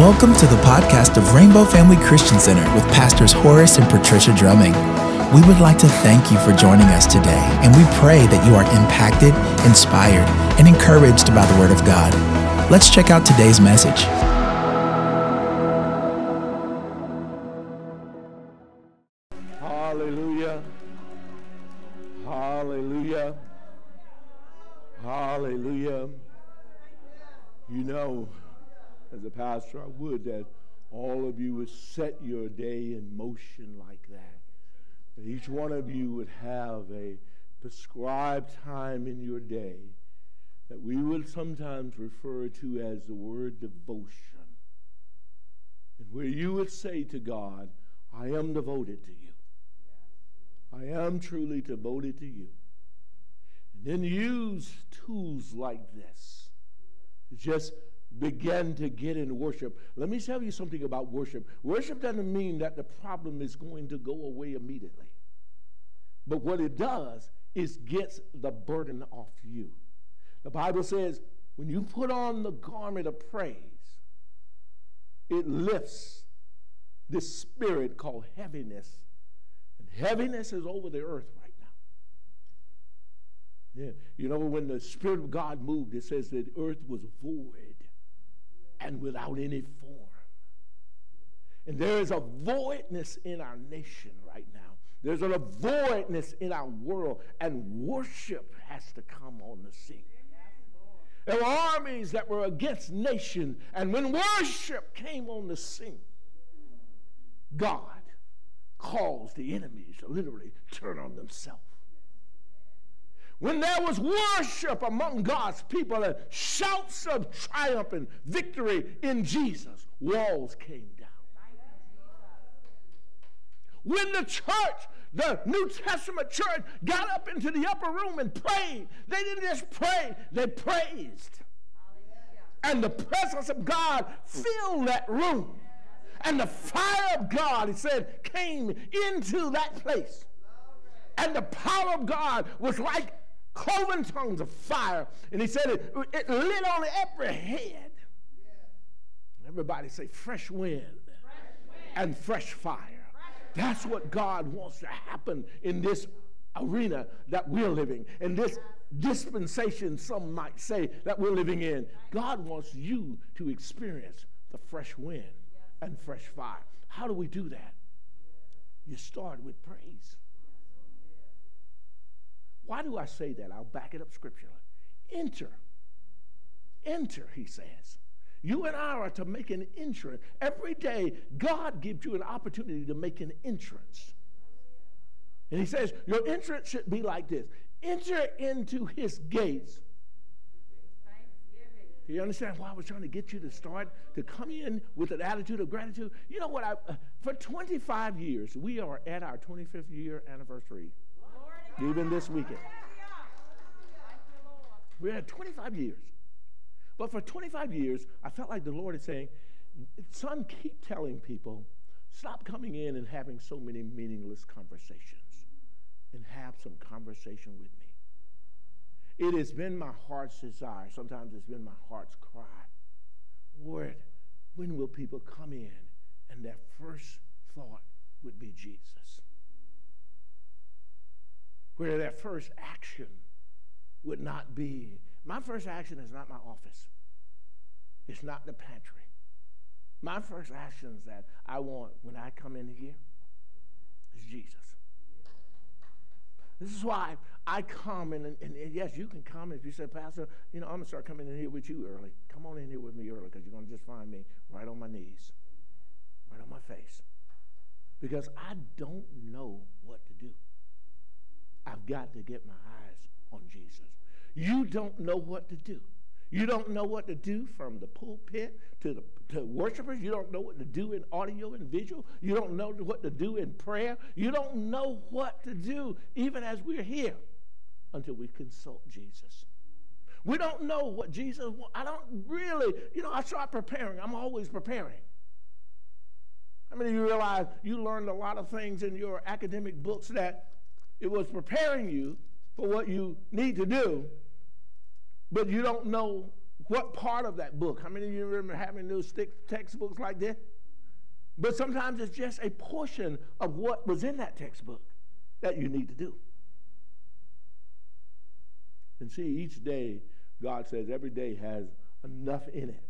Welcome to the podcast of Rainbow Family Christian Center with Pastors Horace and Patricia Drumming. We would like to thank you for joining us today, and we pray that you are impacted, inspired, and encouraged by the Word of God. Let's check out today's message. Hallelujah. Hallelujah. Hallelujah. You know, as a pastor, I would that all of you would set your day in motion like that. That each one of you would have a prescribed time in your day that we would sometimes refer to as the word devotion. And where you would say to God, I am devoted to you. I am truly devoted to you. And then use tools like this to just begin to get in worship. Let me tell you something about worship. Worship doesn't mean that the problem is going to go away immediately. But what it does is gets the burden off you. The Bible says when you put on the garment of praise, it lifts this spirit called heaviness. And heaviness is over the earth right now. Yeah. You know, when the Spirit of God moved, it says that earth was void and without any form. And there is a voidness in our nation right now. There's a voidness in our world, and worship has to come on the scene. There were armies that were against nation, and when worship came on the scene, God caused the enemies to literally turn on themselves. When there was worship among God's people and shouts of triumph and victory in Jesus, walls came down. When the church, the New Testament church, got up into the upper room and prayed, they didn't just pray, they praised. And the presence of God filled that room. And the fire of God, he said, came into that place. And the power of God was like cloven tongues of fire. And he said it, it lit on every head. Everybody say fresh wind, fresh wind. and fresh fire. That's what God wants to happen in this arena that we're living, in this dispensation, some might say, that we're living in. God wants you to experience the fresh wind and fresh fire. How do we do that? You start with praise. Why do I say that? I'll back it up scripturally. Enter. Enter, he says. You and I are to make an entrance. Every day, God gives you an opportunity to make an entrance. And he says, Your entrance should be like this enter into his gates. Do you understand why I was trying to get you to start to come in with an attitude of gratitude? You know what? I, uh, for 25 years, we are at our 25th year anniversary, even this weekend. We had 25 years. But for 25 years, I felt like the Lord is saying, Son, keep telling people, stop coming in and having so many meaningless conversations and have some conversation with me. It has been my heart's desire. Sometimes it's been my heart's cry. Lord, when will people come in and their first thought would be Jesus? Where their first action would not be. My first action is not my office, it's not the pantry. My first action is that I want when I come in here is Jesus. This is why I come and, and, and, yes, you can come if you say, Pastor, you know, I'm gonna start coming in here with you early. Come on in here with me early because you're gonna just find me right on my knees, right on my face, because I don't know what to do. I've got to get my eyes on Jesus. You don't know what to do. You don't know what to do from the pulpit to the to worshipers. You don't know what to do in audio and visual. You don't know what to do in prayer. You don't know what to do even as we're here until we consult Jesus. We don't know what Jesus I don't really, you know, I start preparing. I'm always preparing. How many of you realize you learned a lot of things in your academic books that it was preparing you for what you need to do, but you don't know what part of that book? How many of you remember having those textbooks like this? But sometimes it's just a portion of what was in that textbook that you need to do. And see, each day, God says every day has enough in it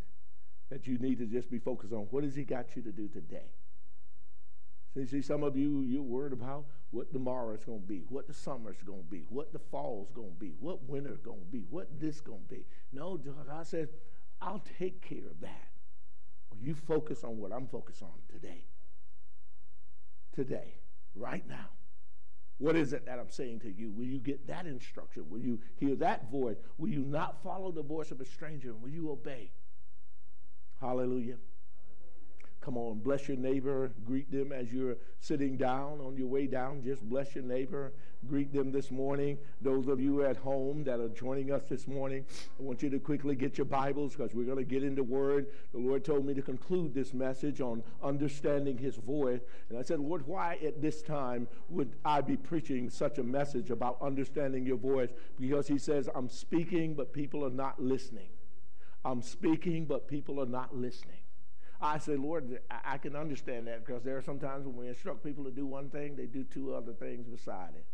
that you need to just be focused on what has He got you to do today. See, see, some of you, you're worried about what tomorrow is going to be, what the summer is going to be, what the fall is going to be, what winter is going to be, what this going to be. No, God says, I'll take care of that. Well, you focus on what I'm focused on today. Today, right now. What is it that I'm saying to you? Will you get that instruction? Will you hear that voice? Will you not follow the voice of a stranger? Will you obey? Hallelujah. Come on, bless your neighbor. Greet them as you're sitting down on your way down. Just bless your neighbor. Greet them this morning. Those of you at home that are joining us this morning, I want you to quickly get your Bibles because we're going to get into Word. The Lord told me to conclude this message on understanding His voice. And I said, Lord, why at this time would I be preaching such a message about understanding your voice? Because He says, I'm speaking, but people are not listening. I'm speaking, but people are not listening. I say, Lord, I, can understand that because there are sometimes when we instruct people to do one thing, they do two other things beside it.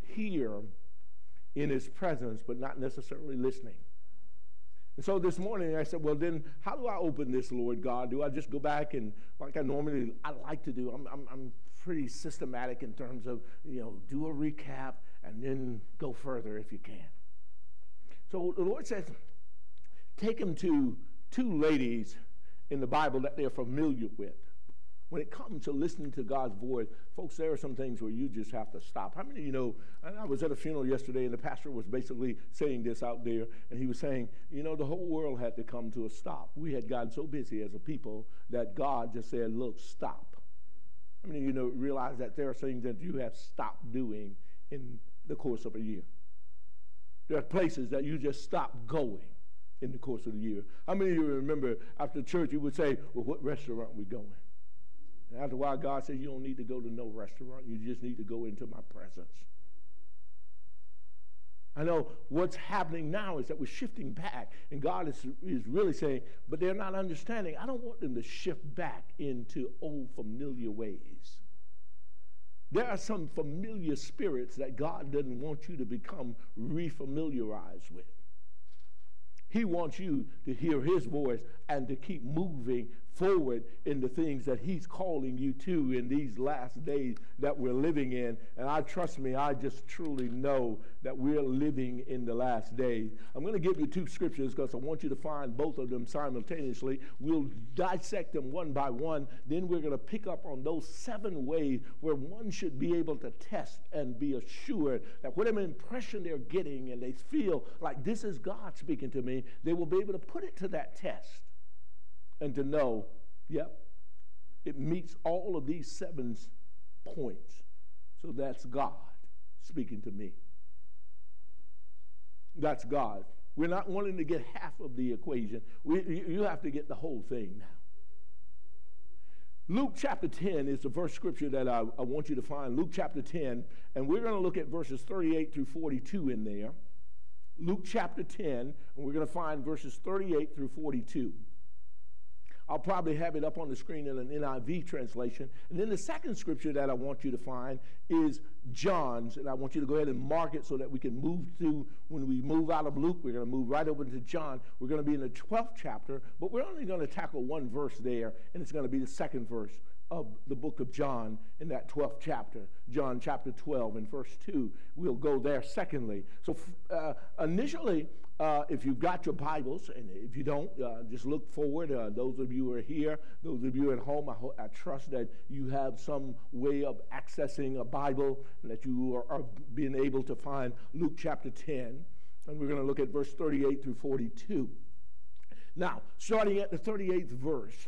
Hear in his presence, but not necessarily listening. And so this morning I said, well, then how do I open this, Lord God? Do I just go back and, like I normally I like to do, I'm, I'm, I'm pretty systematic in terms of, you know, do a recap and then go further if you can. So the Lord says, take them to two ladies in the Bible that they're familiar with. When it comes to listening to God's voice, folks, there are some things where you just have to stop. How many of you know? I was at a funeral yesterday, and the pastor was basically saying this out there, and he was saying, you know, the whole world had to come to a stop. We had gotten so busy as a people that God just said, look, stop. How many of you know realize that there are things that you have stopped doing in the course of a year? There are places that you just stop going in the course of the year. How many of you remember after church you would say, Well, what restaurant are we going? And after a while, God says, You don't need to go to no restaurant. You just need to go into my presence. I know what's happening now is that we're shifting back, and God is, is really saying, but they're not understanding. I don't want them to shift back into old familiar ways. There are some familiar spirits that God doesn't want you to become refamiliarized with. He wants you to hear his voice and to keep moving forward in the things that he's calling you to in these last days that we're living in. And I trust me, I just truly know that we're living in the last days. I'm going to give you two scriptures because I want you to find both of them simultaneously. We'll dissect them one by one. Then we're going to pick up on those seven ways where one should be able to test and be assured that whatever impression they're getting and they feel like this is God speaking to me, they will be able to put it to that test and to know, yep, it meets all of these seven points. So that's God speaking to me. That's God. We're not wanting to get half of the equation. We, you have to get the whole thing now. Luke chapter 10 is the first scripture that I, I want you to find. Luke chapter 10, and we're going to look at verses 38 through 42 in there. Luke chapter 10, and we're going to find verses 38 through 42. I'll probably have it up on the screen in an NIV translation. And then the second scripture that I want you to find is John's. And I want you to go ahead and mark it so that we can move through. When we move out of Luke, we're going to move right over to John. We're going to be in the 12th chapter, but we're only going to tackle one verse there, and it's going to be the second verse of the book of John in that 12th chapter, John chapter 12 and verse 2. We'll go there secondly. So, uh, initially, uh, if you've got your Bibles, and if you don't, uh, just look forward. Uh, those of you who are here, those of you at home, I, ho- I, trust that you have some way of accessing a Bible and that you are, are being able to find Luke chapter 10. And we're going to look at verse 38 through 42. Now, starting at the 38th verse,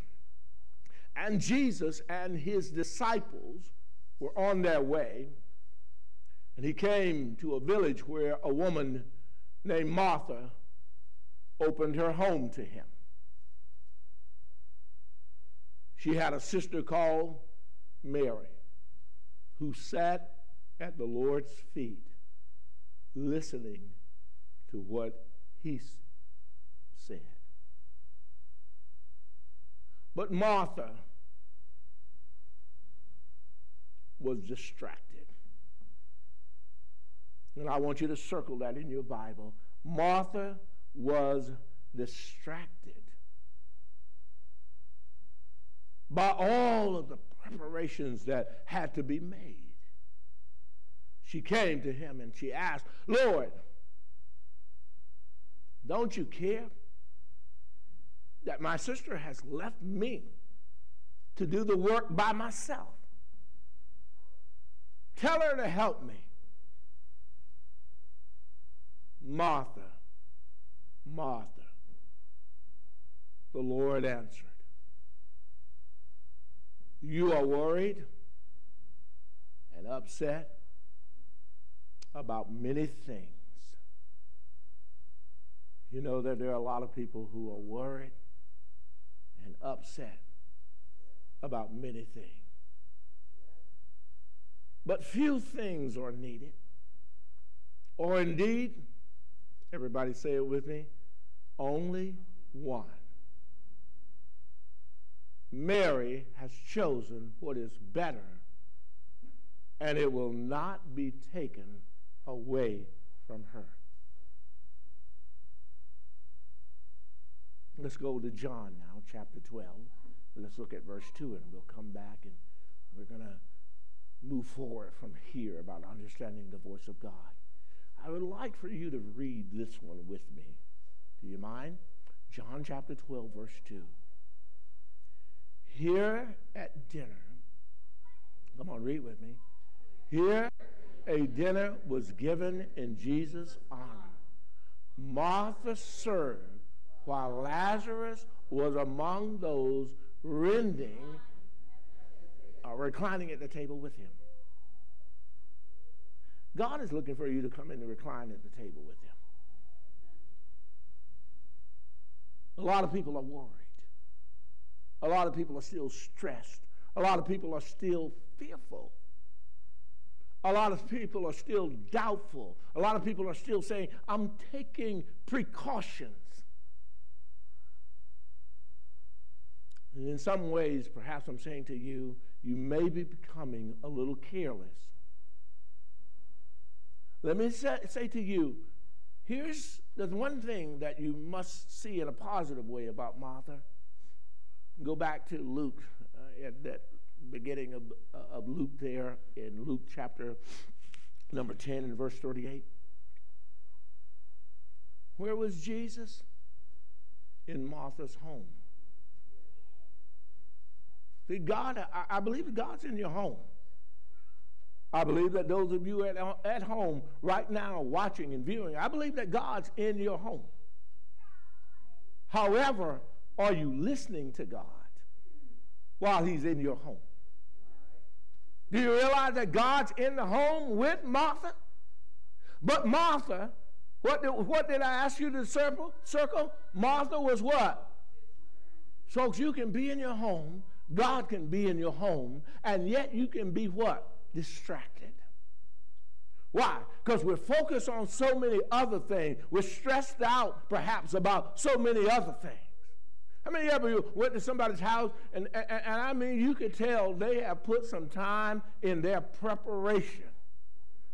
and Jesus and his disciples were on their way, and he came to a village where a woman named Martha opened her home to him. She had a sister called Mary who sat at the Lord's feet listening to what he said. But Martha was distracted. And I want you to circle that in your Bible. Martha was distracted by all of the preparations that had to be made. She came to him and she asked, Lord, don't you care that my sister has left me to do the work by myself? Tell her to help me. Martha, Martha, the Lord answered, You are worried and upset about many things. You know that there are a lot of people who are worried and upset about many things. But few things are needed. Or indeed, everybody say it with me, only one. Mary has chosen what is better, and it will not be taken away from her. Let's go to John now, chapter 12. Let's look at verse 2, and we'll come back and we're going to move forward from here about understanding the voice of God. I would like for you to read this one with me. Do you mind? John chapter 12, verse 2. Here at dinner, come on, read with me. Here a dinner was given in Jesus' honor. Martha served while Lazarus was among those rending or reclining at the table with him. God is looking for you to come in and recline at the table with him. A lot of people are worried. A lot of people are still stressed. A lot of people are still fearful. A lot of people are still doubtful. A lot of people are still saying, I'm taking precautions. And in some ways, perhaps I'm saying to you, you may be becoming a little careless. Let me say, to you, here's the one thing that you must see in a positive way about Martha. Go back to Luke, uh, at that beginning of, uh, of Luke there in Luke chapter number 10 and verse 38. Where was Jesus? In Martha's home. See, God, I, I believe God's in your home. I believe that those of you at, at home right now watching and viewing, I believe that God's in your home. However, are you listening to God while He's in your home? Do you realize that God's in the home with Martha? But Martha, what did, what did I ask you to circle? Circle? Martha was what? Folks, you can be in your home God can be in your home, and yet you can be what? Distracted. Why? Because we're focused on so many other things. We're stressed out, perhaps, about so many other things. How many of you went to somebody's house and, and, and I mean, you could tell they have put some time in their preparation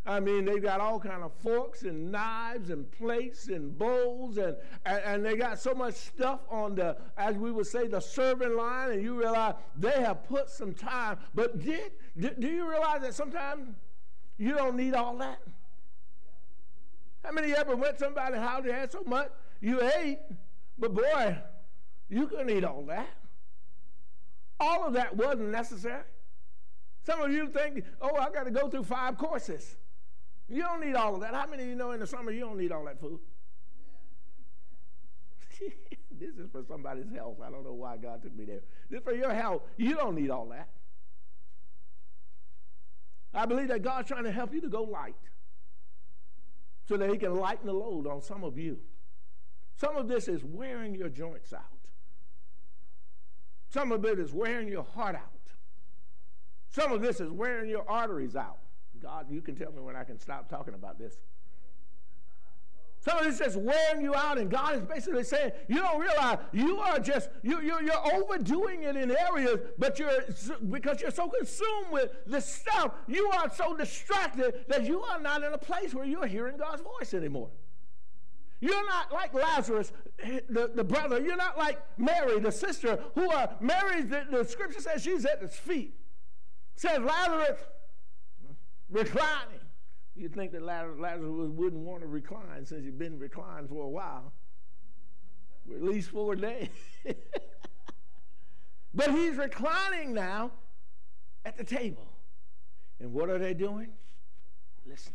I mean, they've got all kind of forks and knives and plates and bowls, and, and, and, they got so much stuff on the, as we would say, the serving line, and you realize they have put some time. But did, did do you realize that sometimes you don't need all that? How many ever went to somebody's house and had so much you ate, but boy, you couldn't eat all that. All of that wasn't necessary. Some of you think, oh, I got to go through five courses. You don't need all of that. How many of you know in the summer you don't need all that food? this is for somebody's health. I don't know why God took me there. This is for your health. You don't need all that. I believe that God's trying to help you to go light so that He can lighten the load on some of you. Some of this is wearing your joints out. Some of it is wearing your heart out. Some of this is wearing your arteries out. God, you can tell me when I can stop talking about this. Somebody's just wearing you out, and God is basically saying, you don't realize you are just, you, you, you're overdoing it in areas, but you're, because you're so consumed with this stuff, you are so distracted that you are not in a place where you're hearing God's voice anymore. You're not like Lazarus, the, the brother. You're not like Mary, the sister, who are Mary, the, the scripture says she's at his feet. Says Lazarus reclining. You'd think that Lazarus wouldn't want to recline since he'd been reclined for a while, for at least four days. but he's reclining now at the table. And what are they doing? Listening.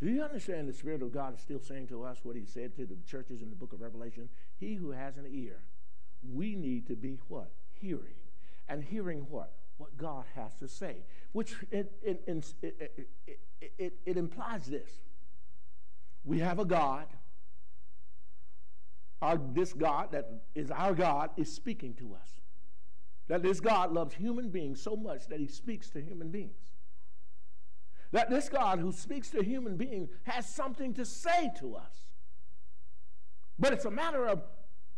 Do you understand the Spirit of God is still saying to us what he said to the churches in the book of Revelation? He who has an ear, we need to be what? Hearing. And hearing what? What God has to say. Which it, it, it, it, implies this. We have a God. Our, this God that is our God is speaking to us. That this God loves human beings so much that he speaks to human beings. That this God who speaks to human beings has something to say to us. But it's a matter of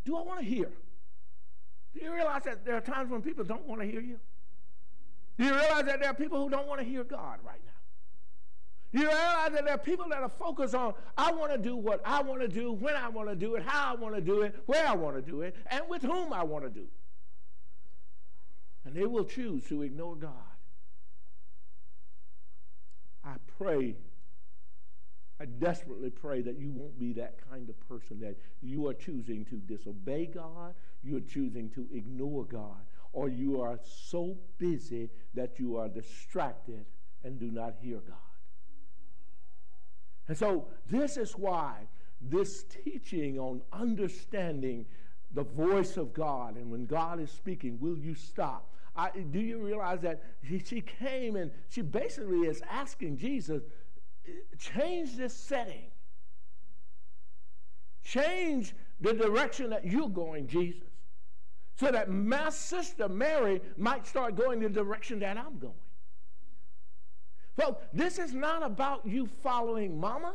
do I want to hear? Do you realize that there are times when people don't want to hear you? Do you realize that there are people who don't want to hear God right now? Do You realize that there are people that are focused on, I want to do what I want to do, when I want to do it, how I want to do it, where I want to do it, and with whom I want to do it. And they will choose to ignore God. I pray, I desperately pray that you won't be that kind of person that you are choosing to disobey God, you're choosing to ignore God, or you are so busy that you are distracted and do not hear God. And so, this is why this teaching on understanding the voice of God and when God is speaking, will you stop? I, do you realize that he, she came and she basically is asking Jesus, change this setting. Change the direction that you're going, Jesus. So that my sister Mary might start going the direction that I'm going. Folks, this is not about you following mama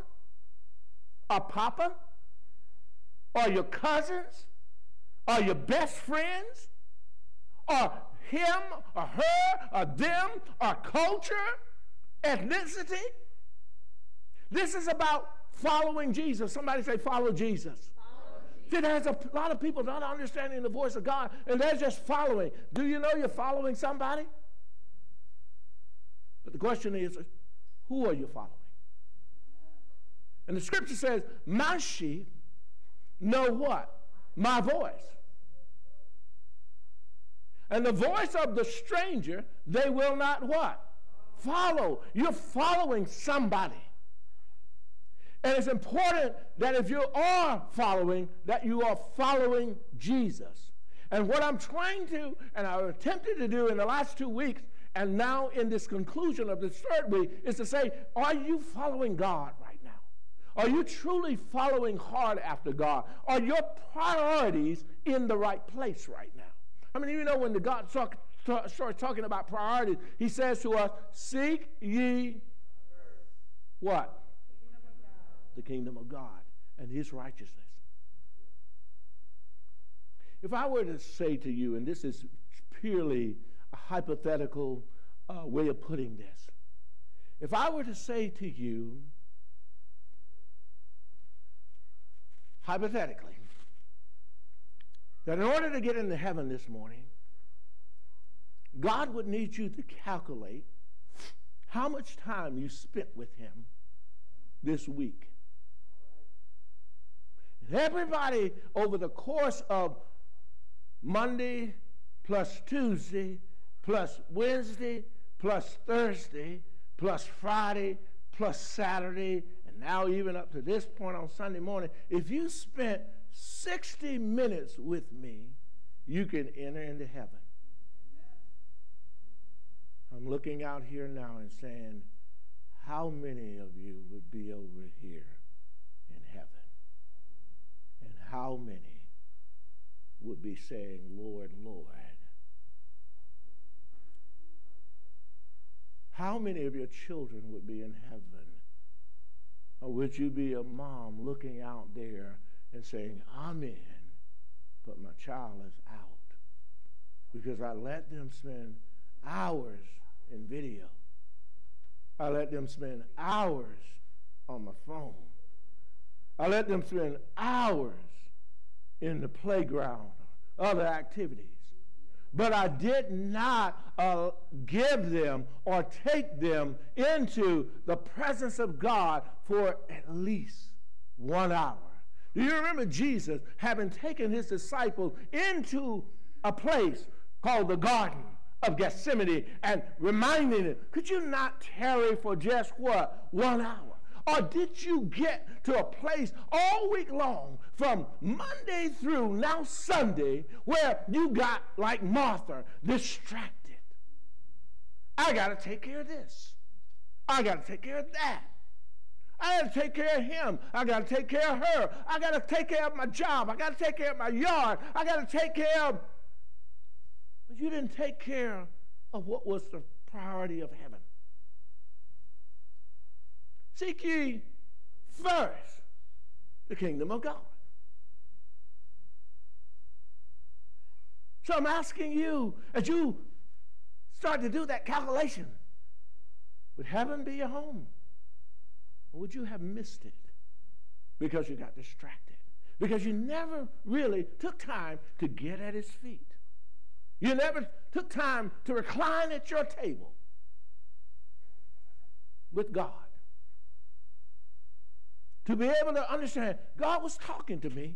or papa or your cousins or your best friends or him or her or them or culture, ethnicity. This is about following Jesus. Somebody say, follow Jesus. There's a lot of people not understanding the voice of God and they're just following. Do you know you're following somebody? But the question is, who are you following? And the scripture says, My sheep know what? My voice. And the voice of the stranger, they will not what? Follow. You're following somebody. And it's important that if you are following, that you are following Jesus. And what I'm trying to, and I've attempted to do in the last two weeks, and now, in this conclusion of this third week, is to say, are you following God right now? Are you truly following hard after God? Are your priorities in the right place right now? I mean, you know, when the God talk, talk, starts talking about priorities, he says to us, Seek ye what? The kingdom of God and his righteousness. If I were to say to you, and this is purely a hypothetical uh, way of putting this. If I were to say to you, hypothetically, that in order to get into heaven this morning, God would need you to calculate how much time you spent with Him this week. Everybody over the course of Monday plus Tuesday plus Wednesday, plus Thursday, plus Friday, plus Saturday, and now even up to this point on Sunday morning, if you spent 60 minutes with me, you can enter into heaven. I'm looking out here now and saying, how many of you would be over here how many would be saying, Lord, Lord? How many of your children would be in heaven Or would you be a mom looking out there and saying, I'm in, but my child is out? Because I let them spend hours in video. I let them spend hours on my phone. I let them spend hours in the playground, other activities. But I did not uh, give them or take them into the presence of God for at least one hour. Do you remember Jesus having taken his disciples into a place called the Garden of Gethsemane and reminding them, could you not tarry for just what? One hour? Or did you get to a place all week long from Monday through now Sunday where you got like Martha distracted? I got to take care of this. I got to take care of that. I got to take care of him. I got to take care of her. I got to take care of my job. I got to take care of my yard. I got to take care of. But you didn't take care of what was the priority of heaven. Seek ye first the kingdom of God. So I'm asking you, as you start to do that calculation, would heaven be your home? Or would you have missed it because you got distracted? Because you never really took time to get at his feet. You never took time to recline at your table with God to be able to understand God was talking to me.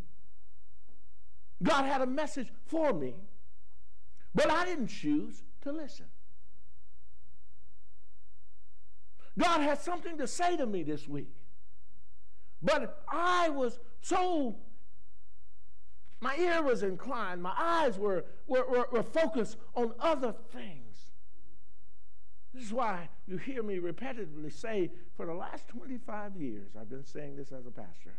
God had a message for me, but I didn't choose to listen. God had something to say to me this week, but I was so, my ear was inclined, my eyes were, were, were, were focused on other things. This is why you hear me repetitively say for the last 25 years, I've been saying this as a pastor.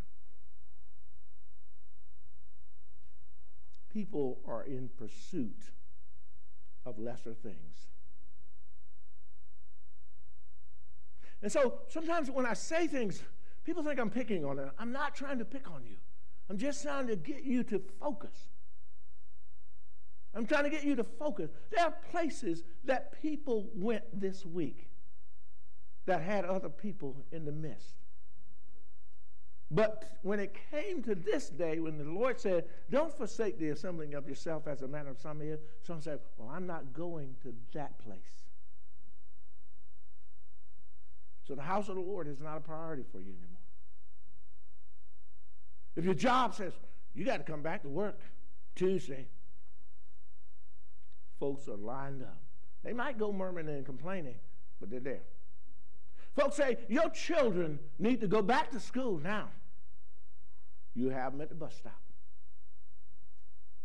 People are in pursuit of lesser things. And so sometimes when I say things, people think I'm picking on them. I'm not trying to pick on you. I'm just trying to get you to focus. I'm trying to get you to focus. There are places that people went this week that had other people in the midst. But when it came to this day, when the Lord said, Don't forsake the assembling of yourself as a matter of some is, some said, Well, I'm not going to that place. So the house of the Lord is not a priority for you anymore. If your job says, You got to come back to work Tuesday, folks are lined up. They might go murmuring and complaining, but they're there. Folks say, Your children need to go back to school now. You have them at the bus stop.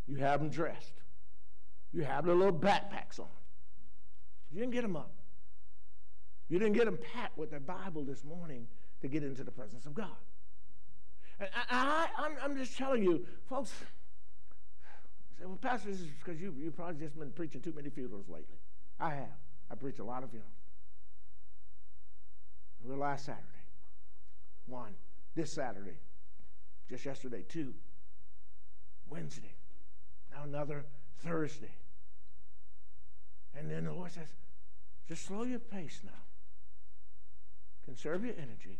You have them dressed. You have their little backpacks on. You didn't get them up. You didn't get them packed with their Bible this morning to get into the presence of God. And I, am just telling you, folks, say, well, Pastor, this is because you, you've probably just been preaching too many funerals lately. I have. I preach a lot of funerals. We were last Saturday. One. This Saturday. Just yesterday, two. Wednesday. Now another Thursday. And then the Lord says, just slow your pace now. Conserve your energy.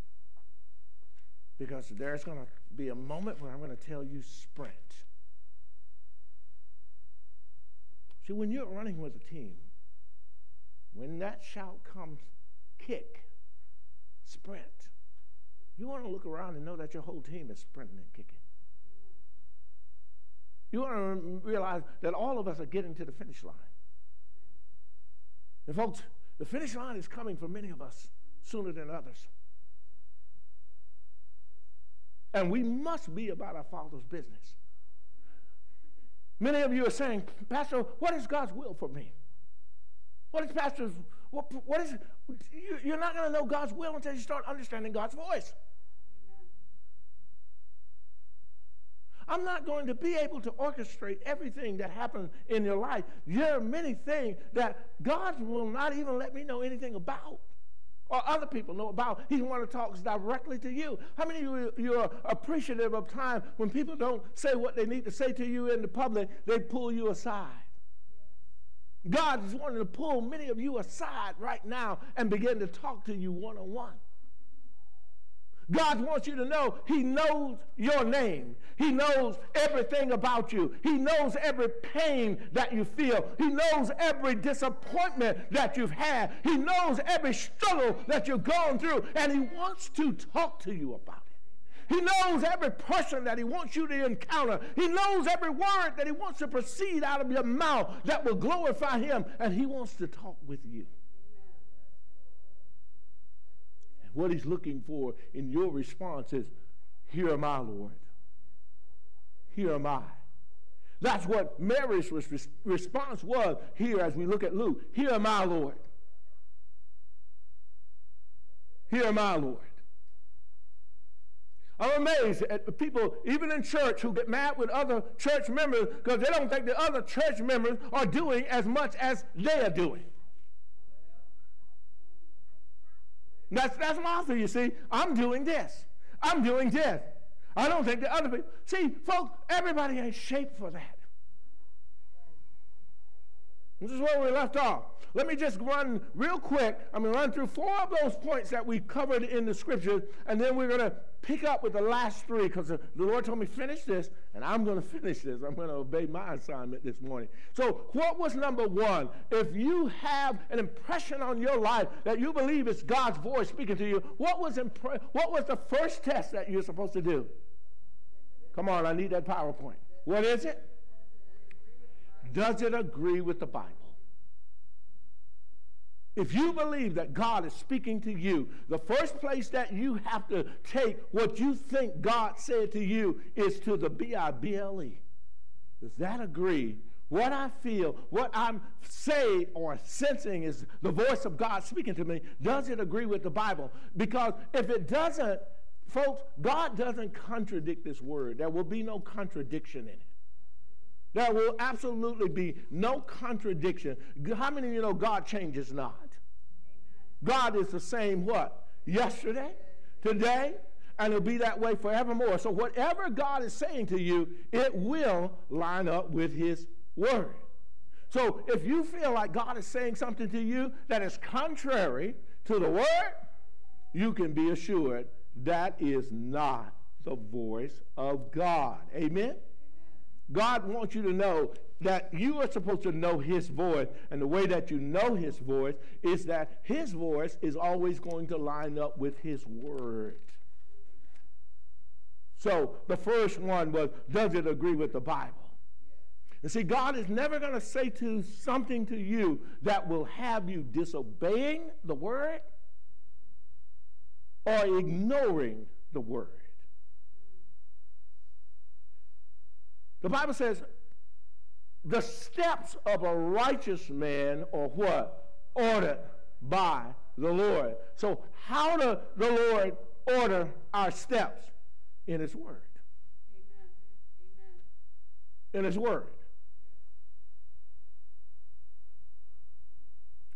Because there's going to be a moment where I'm going to tell you sprint. See, when you're running with a team, when that shout comes, kick, sprint, you want to look around and know that your whole team is sprinting and kicking. You want to realize that all of us are getting to the finish line. And folks, the finish line is coming for many of us sooner than others. And we must be about our Father's business. Many of you are saying, Pastor, what is God's will for me? What is Pastor's, what, what is, you, are not going to know God's will until you start understanding God's voice. I'm not going to be able to orchestrate everything that happens in your life. There are many things that God will not even let me know anything about or other people know about. He's one that talks directly to you. How many of you you're appreciative of time when people don't say what they need to say to you in the public, they pull you aside? God is wanting to pull many of you aside right now and begin to talk to you one on one. God wants you to know He knows your name. He knows everything about you. He knows every pain that you feel. He knows every disappointment that you've had. He knows every struggle that you've gone through, and He wants to talk to you about it. He knows every person that He wants you to encounter. He knows every word that He wants to proceed out of your mouth that will glorify Him, and He wants to talk with you. What he's looking for in your response is, Here am I, Lord. Here am I. That's what Mary's response was here as we look at Luke. Here am I, Lord. Here am I, Lord. I'm amazed at people, even in church, who get mad with other church members because they don't think the other church members are doing as much as they are doing. That's, that's view, you see. I'm doing this. I'm doing this. I don't think the other people. See, folks, everybody ain't shaped for that. This is where we left off. Let me just run real quick. I'm going to run through four of those points that we covered in the scriptures, and then we're going to pick up with the last three because the, Lord told me finish this, and I'm going to finish this. I'm going to obey my assignment this morning. So, what was number one? If you have an impression on your life that you believe it's God's voice speaking to you, what was impre- what was the first test that you're supposed to do? Come on, I need that PowerPoint. What is it? Does it agree with the Bible? If you believe that God is speaking to you, the first place that you have to take what you think God said to you is to the B I B L E. Does that agree? What I feel, what I'm saying or sensing is the voice of God speaking to me. Does it agree with the Bible? Because if it doesn't, folks, God doesn't contradict this word. There will be no contradiction in it. There will absolutely be no contradiction. How many of you know God changes not? God is the same what? Yesterday, today, and it'll be that way forevermore. So whatever God is saying to you, it will line up with his word. So if you feel like God is saying something to you that is contrary to the word, you can be assured that is not the voice of God. Amen? God wants you to know that you are supposed to know his voice. And the way that you know his voice is that his voice is always going to line up with his word. So the first one was, does it agree with the Bible? And see, God is never going to say to something to you that will have you disobeying the word or ignoring the word. The Bible says, the steps of a righteous man are what? Ordered by the Lord. So, how does the Lord order our steps? In His Word. Amen. Amen. In His Word.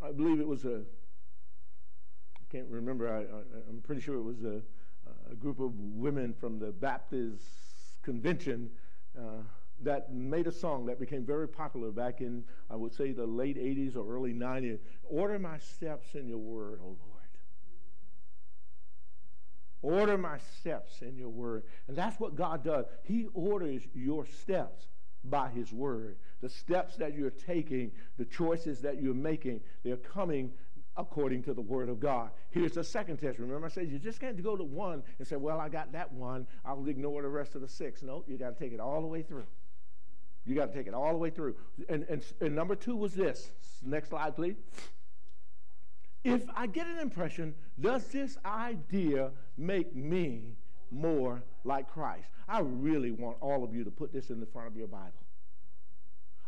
I believe it was a, I can't remember, I, am pretty sure it was a, a, group of women from the Baptist convention. Uh, that made a song that became very popular back in, I would say, the late 80s or early 90s. Order my steps in your word, O Lord. Order my steps in your word. And that's what God does. He orders your steps by his word. The steps that you're taking, the choices that you're making, they're coming according to the word of God. Here's the second test. Remember, I said you just can't go to one and say, well, I got that one. I'll ignore the rest of the six. No, you got to take it all the way through. You got to take it all the way through. And, and, and number two was this. Next slide, please. If I get an impression, does this idea make me more like Christ? I really want all of you to put this in the front of your Bible.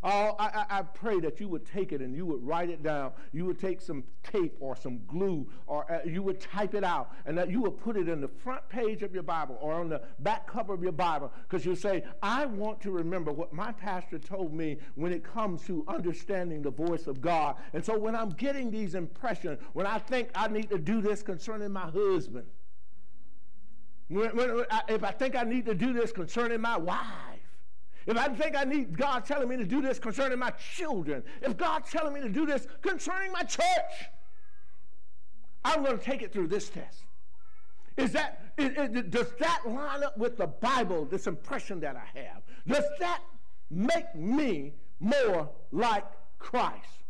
Oh, I, I, pray that you would take it and you would write it down. You would take some tape or some glue or uh, you would type it out and that you would put it in the front page of your Bible or on the back cover of your Bible because you say, I want to remember what my pastor told me when it comes to understanding the voice of God. And so when I'm getting these impressions, when I think I need to do this concerning my husband, when, when, if I think I need to do this concerning my wife, if I think I need God telling me to do this concerning my children, if God's telling me to do this concerning my church, I'm going to take it through this test. Is that, is, does that line up with the Bible, this impression that I have? Does that make me more like Christ?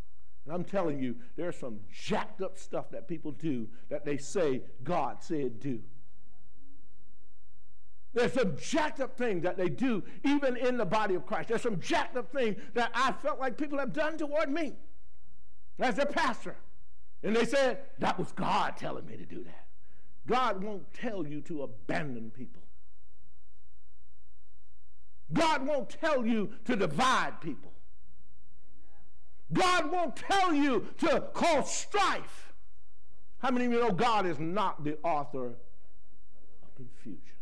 And I'm telling you, there's some jacked up stuff that people do that they say God said do. There's some jacked up things that they do even in the body of Christ. There's some jacked up things that I felt like people have done toward me as a pastor. And they said, that was God telling me to do that. God won't tell you to abandon people. God won't tell you to divide people. God won't tell you to cause strife. How many of you know God is not the author of confusion?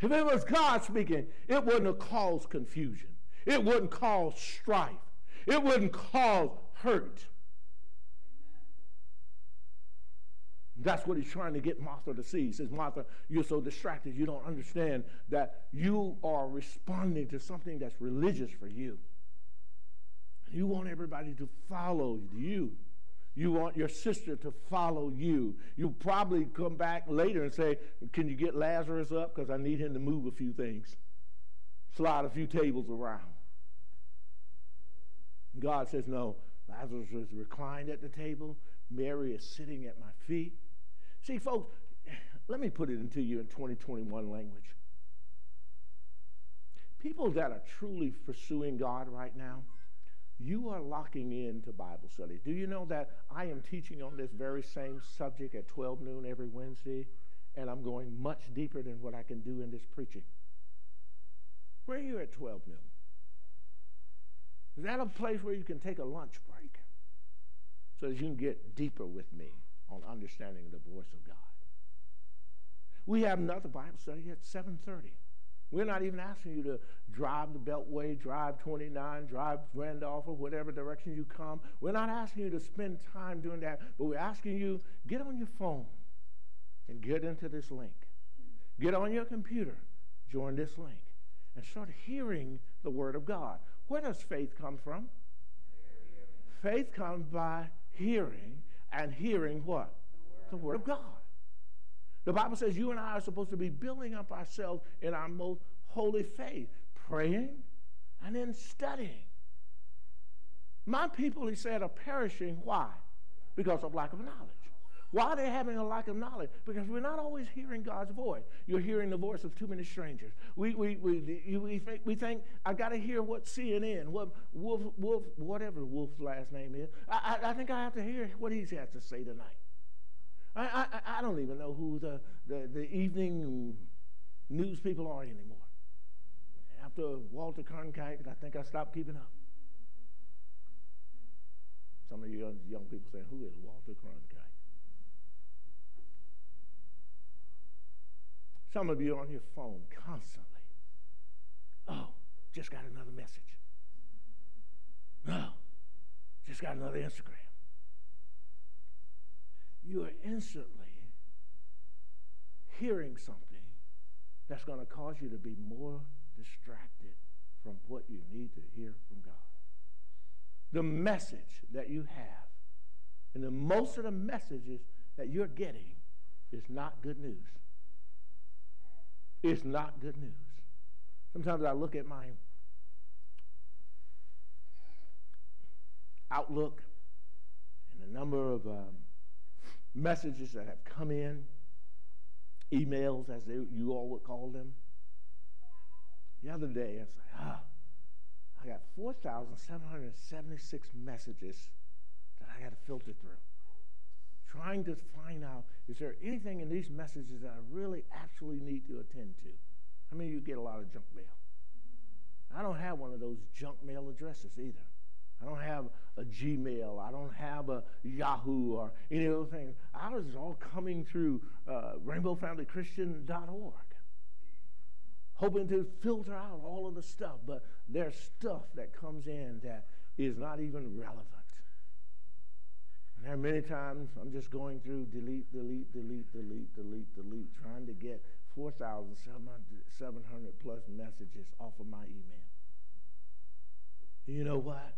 If it was God speaking, it wouldn't have caused confusion. It wouldn't cause strife. It wouldn't cause hurt. That's what he's trying to get Martha to see. He says, Martha, you're so distracted, you don't understand that you are responding to something that's religious for you. You want everybody to follow you. You want your sister to follow you. You'll probably come back later and say, Can you get Lazarus up? Because I need him to move a few things, slide a few tables around. God says, No, Lazarus is reclined at the table. Mary is sitting at my feet. See, folks, let me put it into you in 2021 language. People that are truly pursuing God right now, are locking in to Bible study. Do you know that I am teaching on this very same subject at 12 noon every Wednesday, and I'm going much deeper than what I can do in this preaching? Where are you at 12 noon? Is that a place where you can take a lunch break so that you can get deeper with me on understanding the voice of God? We have another Bible study at 730. We're not even asking you to drive the Beltway, drive 29, drive Randolph, or whatever direction you come. We're not asking you to spend time doing that, but we're asking you get on your phone and get into this link. Get on your computer, join this link, and start hearing the Word of God. Where does faith come from? Faith comes by hearing, and hearing what? The Word, the word of God. The Bible says you and I are supposed to be building up ourselves in our most holy faith, praying and then studying. My people, he said, are perishing. Why? Because of lack of knowledge. Why are they having a lack of knowledge? Because we're not always hearing God's voice. You're hearing the voice of too many strangers. We, we, we, we, think, we think I got to hear what CNN, what Wolf, Wolf, whatever Wolf's last name is. I, I, I think I have to hear what he has to say tonight. I, I, I don't even know who the, the, the evening news people are anymore. After Walter Cronkite, I think I stopped keeping up. Some of you young, young people saying, Who is Walter Cronkite? Some of you are on your phone constantly. Oh, just got another message. No, just got another Instagram you are instantly hearing something that's going to cause you to be more distracted from what you need to hear from God. The message that you have, and the most of the messages that you're getting is not good news. It's not good news. Sometimes I look at my outlook and the number of um, messages that have come in, emails, as they, you all would call them. The other day, I was like, ah, I got 4,776 messages that I got to filter through. Trying to find out, is there anything in these messages that I really actually need to attend to? I mean, you get a lot of junk mail? I don't have one of those junk mail addresses either. I don't have a Gmail. I don't have a Yahoo or any of those things. Ours is all coming through uh, rainbowfamilychristian.org, hoping to filter out all of the stuff. But there's stuff that comes in that is not even relevant. And there are many times I'm just going through delete, delete, delete, delete, delete, delete, trying to get 4,700 plus messages off of my email. You know what?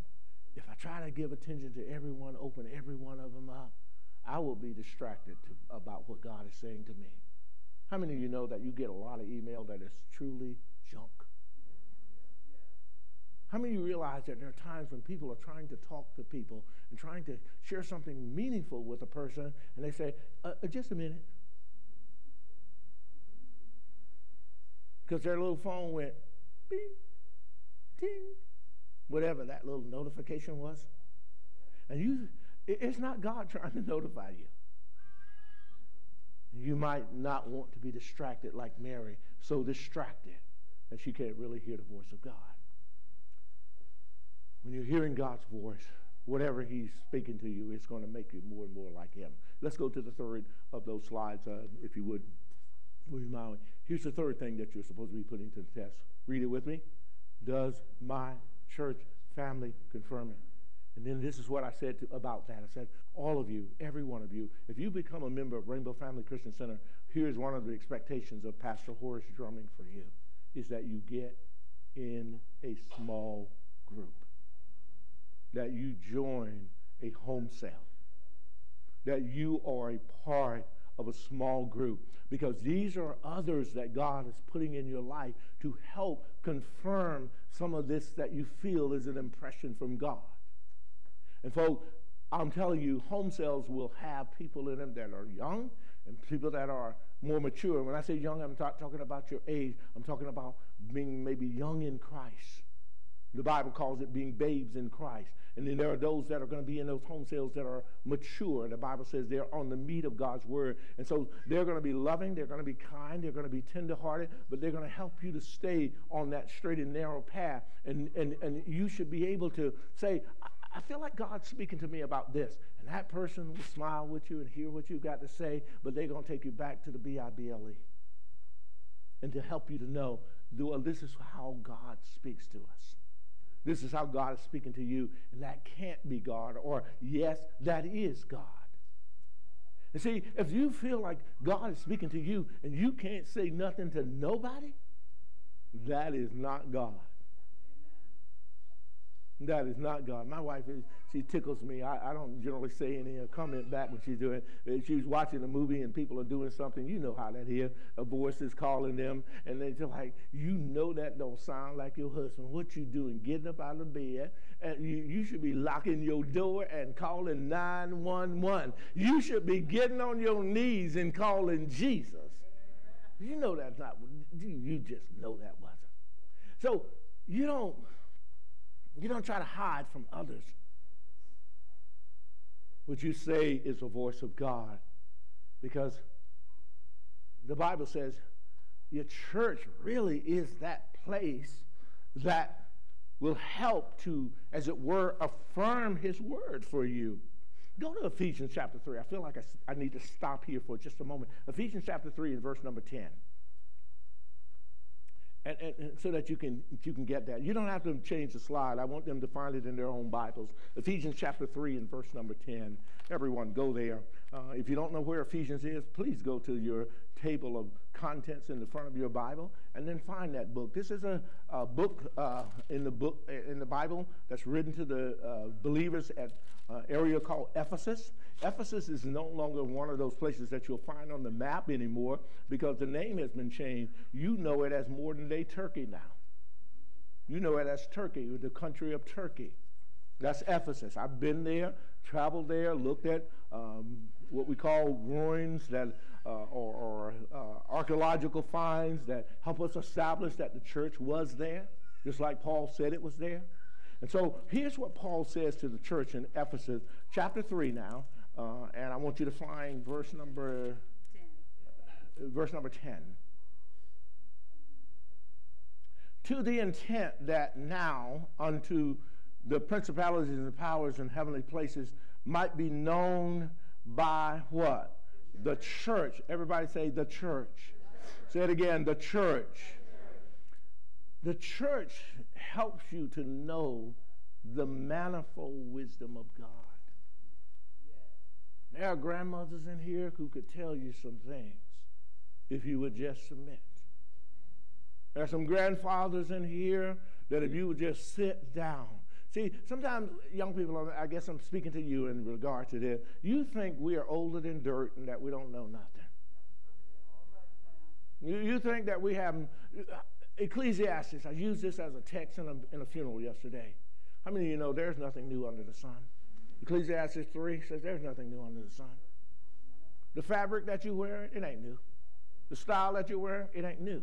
If I try to give attention to everyone, open every one of them up, I will be distracted to, about what God is saying to me. How many of you know that you get a lot of email that is truly junk? How many of you realize that there are times when people are trying to talk to people and trying to share something meaningful with a person, and they say, uh, uh, just a minute. Because their little phone went bing, ting, whatever that little notification was. And you, it's not God trying to notify you. You might not want to be distracted like Mary, so distracted that she can't really hear the voice of God. When you're hearing God's voice, whatever He's speaking to you, it's going to make you more and more like Him. Let's go to the third of those slides, uh, if you would. Here's the third thing that you're supposed to be putting to the test. Read it with me. Does my church family confirming. And then this is what I said to, about that. I said, all of you, every one of you, if you become a member of Rainbow Family Christian Center, here's one of the expectations of Pastor Horace Drumming for you, is that you get in a small group that you join a home cell, that you are a part of a small group, because these are others that God is putting in your life to help confirm some of this that you feel is an impression from God. And folks, I'm telling you, home cells will have people in them that are young and people that are more mature. When I say young, I'm not talking about your age. I'm talking about being maybe young in Christ. The Bible calls it being babes in Christ. And then there are those that are going to be in those home cells that are mature. The Bible says they're on the meat of God's word. And so they're going to be loving, they're going to be kind, they're going to be tenderhearted, but they're going to help you to stay on that straight and narrow path. And, and, and you should be able to say, I feel like God's speaking to me about this. And that person will smile with you and hear what you've got to say, but they're going to take you back to the B I B L E. And to help you to know, this is how God speaks to us. This is how God is speaking to you, and that can't be God. Or, yes, that is God. And see, if you feel like God is speaking to you and you can't say nothing to nobody, that is not God. That is not God. My wife is, she tickles me. I, I don't generally say any comment back when she's doing, if she's watching a movie and people are doing something, you know how that is. A voice is calling them and they're just like, you know that don't sound like your husband. What you doing? Getting up out of bed. And you, you should be locking your door and calling 911. You should be getting on your knees and calling Jesus. You know that's not, you just know that wasn't. So you don't you don't try to hide from others. What you say is the voice of God because the Bible says your church really is that place that will help to, as it were, affirm his word for you. Go to Ephesians chapter 3. I feel like I, I need to stop here for just a moment. Ephesians chapter 3 and verse number 10. And, and, and, so that you can you can get that. You don't have to change the slide. I want them to find it in their own Bibles. Ephesians chapter 3 and verse number 10. Everyone go there. Uh, if you don't know where Ephesians is, please go to your table of contents in the front of your Bible and then find that book. This is a, a book uh, in the book in the Bible that's written to the uh, believers at uh, area called Ephesus. Ephesus is no longer one of those places that you'll find on the map anymore because the name has been changed. You know it as modern day Turkey now. You know it as Turkey, the country of Turkey. That's Ephesus. I've been there, traveled there, looked at um, what we call ruins that, uh, or, or uh, archaeological finds that help us establish that the church was there, just like Paul said it was there. And so here's what Paul says to the church in Ephesus, chapter 3 now, uh, and I want you to find verse number 10. verse number 10. to the intent that now unto the principalities and powers in heavenly places might be known by what? The church. Everybody say the church. Say it again, the church. The church helps you to know the manifold wisdom of God. There are grandmothers in here who could tell you some things if you would just submit. There are some grandfathers in here that if you would just sit down. See, sometimes young people, um, I guess I'm speaking to you in regard to this, you think we are older than dirt and that we don't know nothing. You, you think that we have uh, Ecclesiastes, I used this as a text in a, in a funeral yesterday. How many of you know there's nothing new under the sun? Ecclesiastes 3 says there's nothing new under the sun. The fabric that you wear, it ain't new. The style that you're wearing, it ain't new.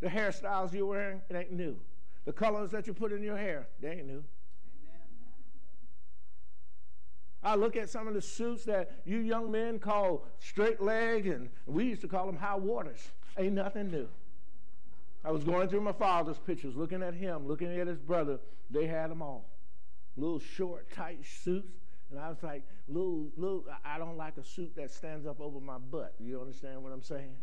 The hairstyles you're wearing, it ain't new. The colors that you put in your hair, they ain't new. I look at some of the suits that you young men call straight leg, and we used to call them high waters. Ain't nothing new. I was going through my father's pictures, looking at him, looking at his brother. They had them all. Little short, tight suits. And I was like, little, little, I don't like a suit that stands up over my butt. You understand what I'm saying?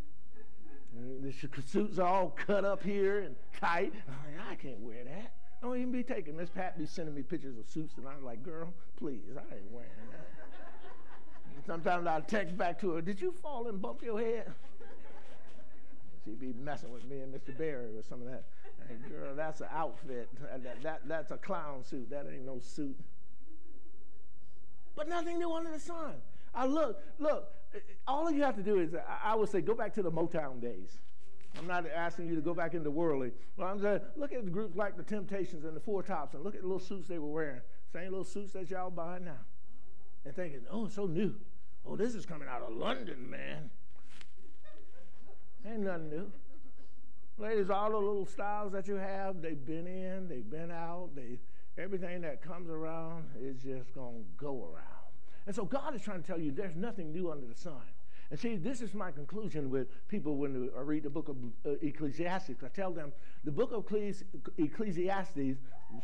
The suits are all cut up here and tight. Like, I can't wear that. Don't even be taking. Miss Pat be sending me pictures of suits, and I'm like, girl, please, I ain't wearing that. Sometimes I'll text back to her, did you fall and bump your head? She'd be messing with me and Mr. Barry with some of that. Girl, that's an outfit. That, that, that's a clown suit. That ain't no suit. But nothing new under the sun. I look, look, all you have to do is, I, I would say, go back to the Motown days. I'm not asking you to go back into worldly. But I'm saying, look at the groups like the Temptations and the Four Tops and look at the little suits they were wearing. Same little suits that y'all buy now. And thinking, oh, it's so new. Oh, this is coming out of London, man. Ain't nothing new. Ladies, all the little styles that you have, they've been in, they've been out, they everything that comes around is just gonna go around. And so God is trying to tell you there's nothing new under the sun. And see, this is my conclusion with people when I read the book of uh, Ecclesiastes. I tell them the book of Ecclesiastes,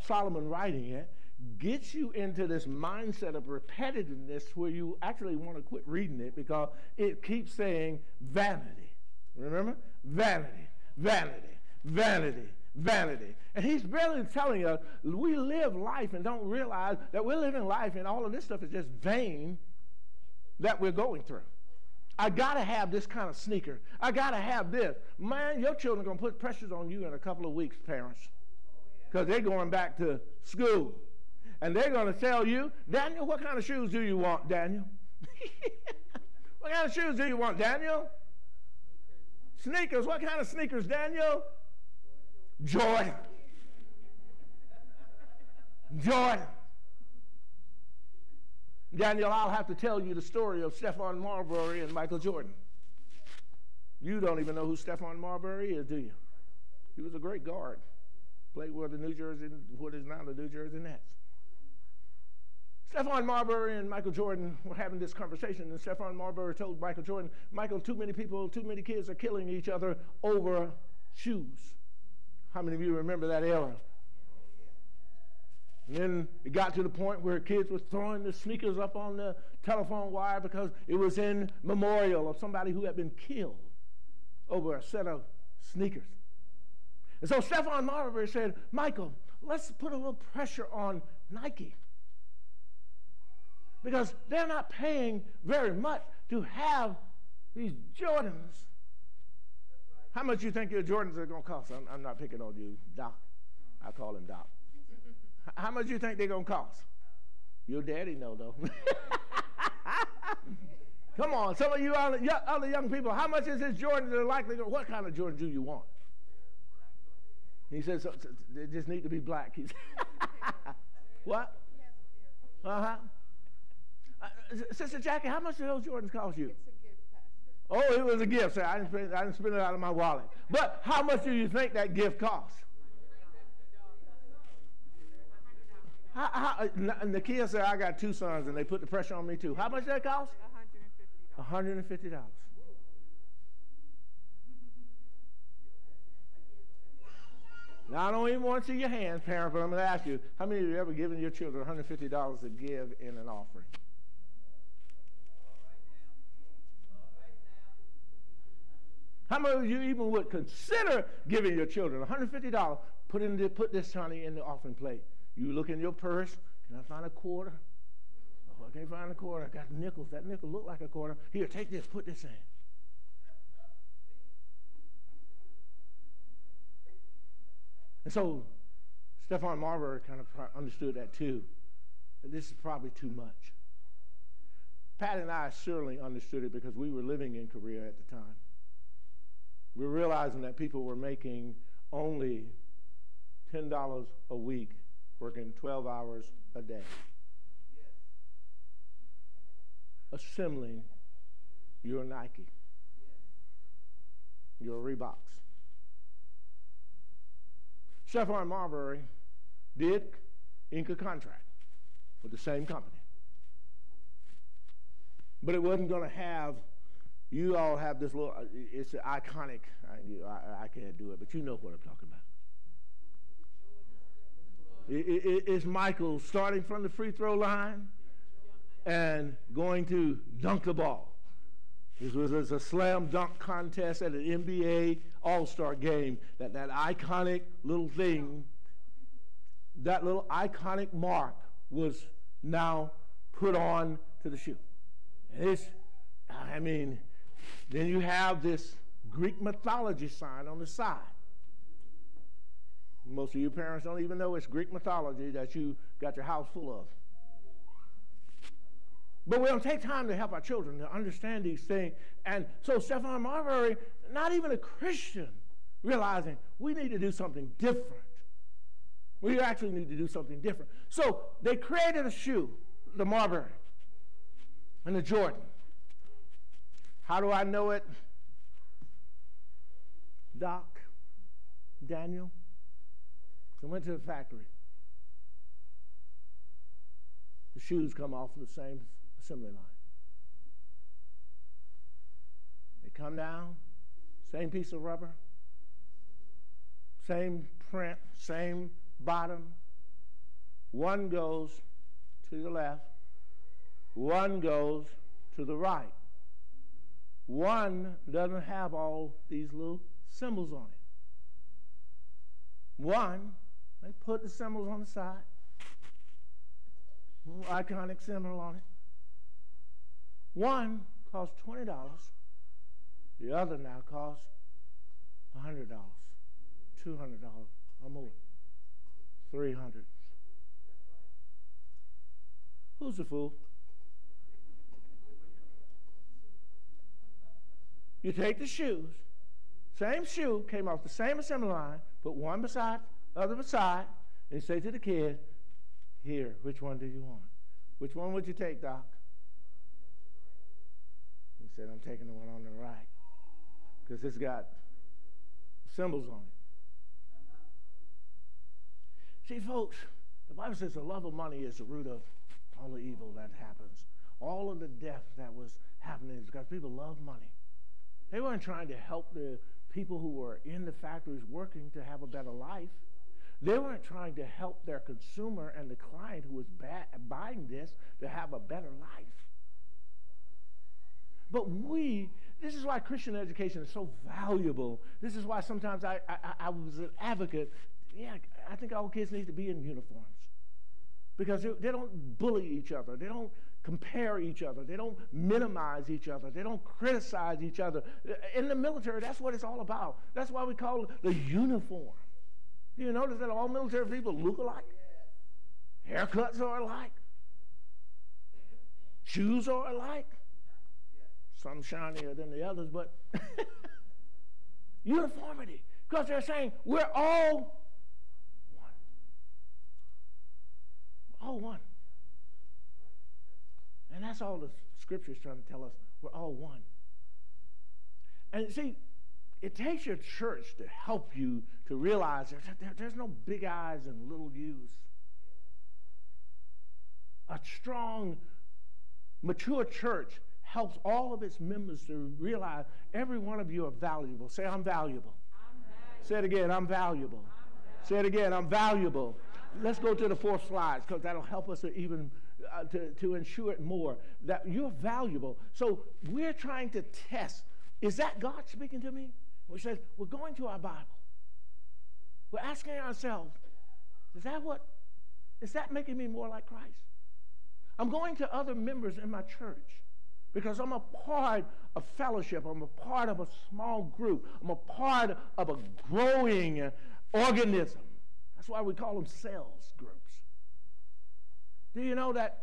Solomon writing it, gets you into this mindset of repetitiveness where you actually want to quit reading it because it keeps saying vanity Remember? Vanity, vanity, vanity, vanity. And he's really telling us we live life and don't realize that we're living life and all of this stuff is just vain that we're going through. I gotta have this kind of sneaker. I gotta have this. Man, your children are gonna put pressures on you in a couple of weeks, parents. Because they're going back to school. And they're gonna tell you, Daniel, what kind of shoes do you want, Daniel? what kind of shoes do you want, Daniel? Sneakers. What kind of sneakers, Daniel? Jordan. Jordan. Daniel, I'll have to tell you the story of Stephon Marbury and Michael Jordan. You don't even know who Stephon Marbury is, do you? He was a great guard. Played with the New Jersey, what is now the New Jersey Nets. Stephon Marbury and Michael Jordan were having this conversation, and Stephon Marbury told Michael Jordan, Michael, too many people, too many kids are killing each other over shoes. How many of you remember that era? And then it got to the point where kids were throwing the sneakers up on the telephone wire because it was in memorial of somebody who had been killed over a set of sneakers. And so Stephon Marbury said, Michael, let's put a little pressure on Nike because they're not paying very much to have these Jordans. How much you think your Jordans are going to cost? I'm, I'm, not picking on you, Doc. I call him Doc. How much you think they're going to cost? Your daddy know though. Come on, some of you other, other young people, how much is this Jordan are likely to, what kind of Jordan do you want? He says, so, so, they just need to be black. He's what? Uh-huh. Uh, Sister Jackie, how much did those Jordans cost you? It's a gift, Pastor. Oh, it was a gift, sir. I didn't, spend, I didn't spend it out of my wallet. But how much do you think that gift cost? How, how, uh, Nakia said, I got two sons and they put the pressure on me too. How much did that cost? $150. $150. Now, I don't even want to see your hands, parents, but I'm going to ask you how many of you ever given your children $150 to give in an offering? How many of you even would consider giving your children $150? Put, in the, put this honey in the offering plate. You look in your purse. Can I find a quarter? Oh, I can't find a quarter. I got nickels. That nickel looked like a quarter. Here, take this. Put this in. And so Stephon Marbury kind of understood that too. This is probably too much. Pat and I certainly understood it because we were living in Korea at the time. We were realizing that people were making only $10 a week, working 12 hours a day, assembling your Nike, your Reeboks. Stephon Marbury did ink a contract with the same company. But it wasn't going to have, you all have this little, it's iconic. I, I, I, can't do it, but you know what I'm talking about. It's Michael starting from the free throw line and going to dunk the ball. This was a slam dunk contest at an NBA All Star game. That, that iconic little thing, that little iconic mark was now put on to the shoe. And it's, I mean, then you have this Greek mythology sign on the side. Most of you parents don't even know it's Greek mythology that you got your house full of. But we don't take time to help our children to understand these things. And so Stephon Marbury, not even a Christian, realizing we need to do something different. We actually need to do something different. So they created a shoe, the Marbury and the Jordan. How do I know it? Doc, Daniel, I went to the factory. The shoes come off of the same assembly line. They come down, same piece of rubber, same print, same bottom. One goes to the left, one goes to the right. One doesn't have all these little symbols on it. One, they put the symbols on the side, iconic symbol on it. One cost $20. The other now costs $100, $200 or more, 300 Who's the fool? You take the shoes, same shoe, came off the same assembly line, put one beside, other beside, and say to the kid, here, which one do you want? Which one would you take, Doc? He said, I'm taking the one on the right because it's got symbols on it. See, folks, the Bible says the love of money is the root of all the evil that happens. All of the death that was happening is because people love money. They weren't trying to help the people who were in the factories working to have a better life. They weren't trying to help their consumer and the client who was buying this to have a better life. But we, this is why Christian education is so valuable. This is why sometimes I, I, I was an advocate. Yeah, I think all kids need to be in uniforms because they, they don't bully each other. They don't compare each other. They don't minimize each other. They don't criticize each other. In the military, that's what it's all about. That's why we call it the uniform. Do you notice that all military people look alike? Haircuts are alike. Shoes are alike some shinier than the others, but uniformity. Because they're saying we're all one. All one. And that's all the scripture is trying to tell us. We're all one. And see, it takes your church to help you to realize there's, there, there's no big eyes and little U's. A strong, mature church helps all of its members to realize every one of you are valuable. Say, I'm valuable. I'm valuable. Say it again, I'm valuable. I'm valuable. Say it again. I'm valuable. Let's go to the fourth slide because that'll help us to even uh, to, to ensure it more that you're valuable. So we're trying to test. Is that God speaking to me? We says we're going to our Bible. We're asking ourselves, is that what is that making me more like Christ? I'm going to other members in my church because I'm a part of fellowship. I'm a part of a small group. I'm a part of a growing organism. That's why we call them cells groups. Do you know that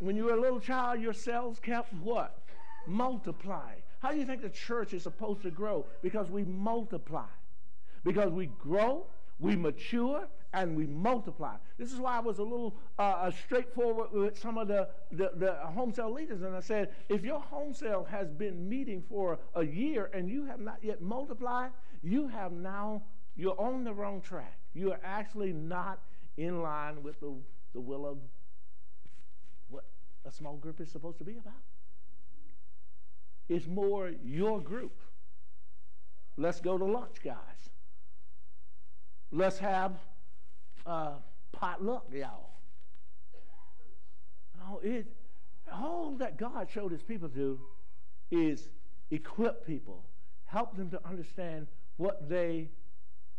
when you were a little child, your cells kept what? Multiply. How do you think the church is supposed to grow? Because we multiply. Because we grow, we mature, and we multiply. This is why I was a little uh, uh, straightforward with some of the, the, the, home cell leaders. And I said, if your home cell has been meeting for a year and you have not yet multiplied, you have now, you're on the wrong track. You are actually not in line with the, the will of what a small group is supposed to be about. It's more your group. Let's go to lunch, guys. Let's have uh, potluck, y'all. Oh, it, all that God showed his people to do is equip people, help them to understand what they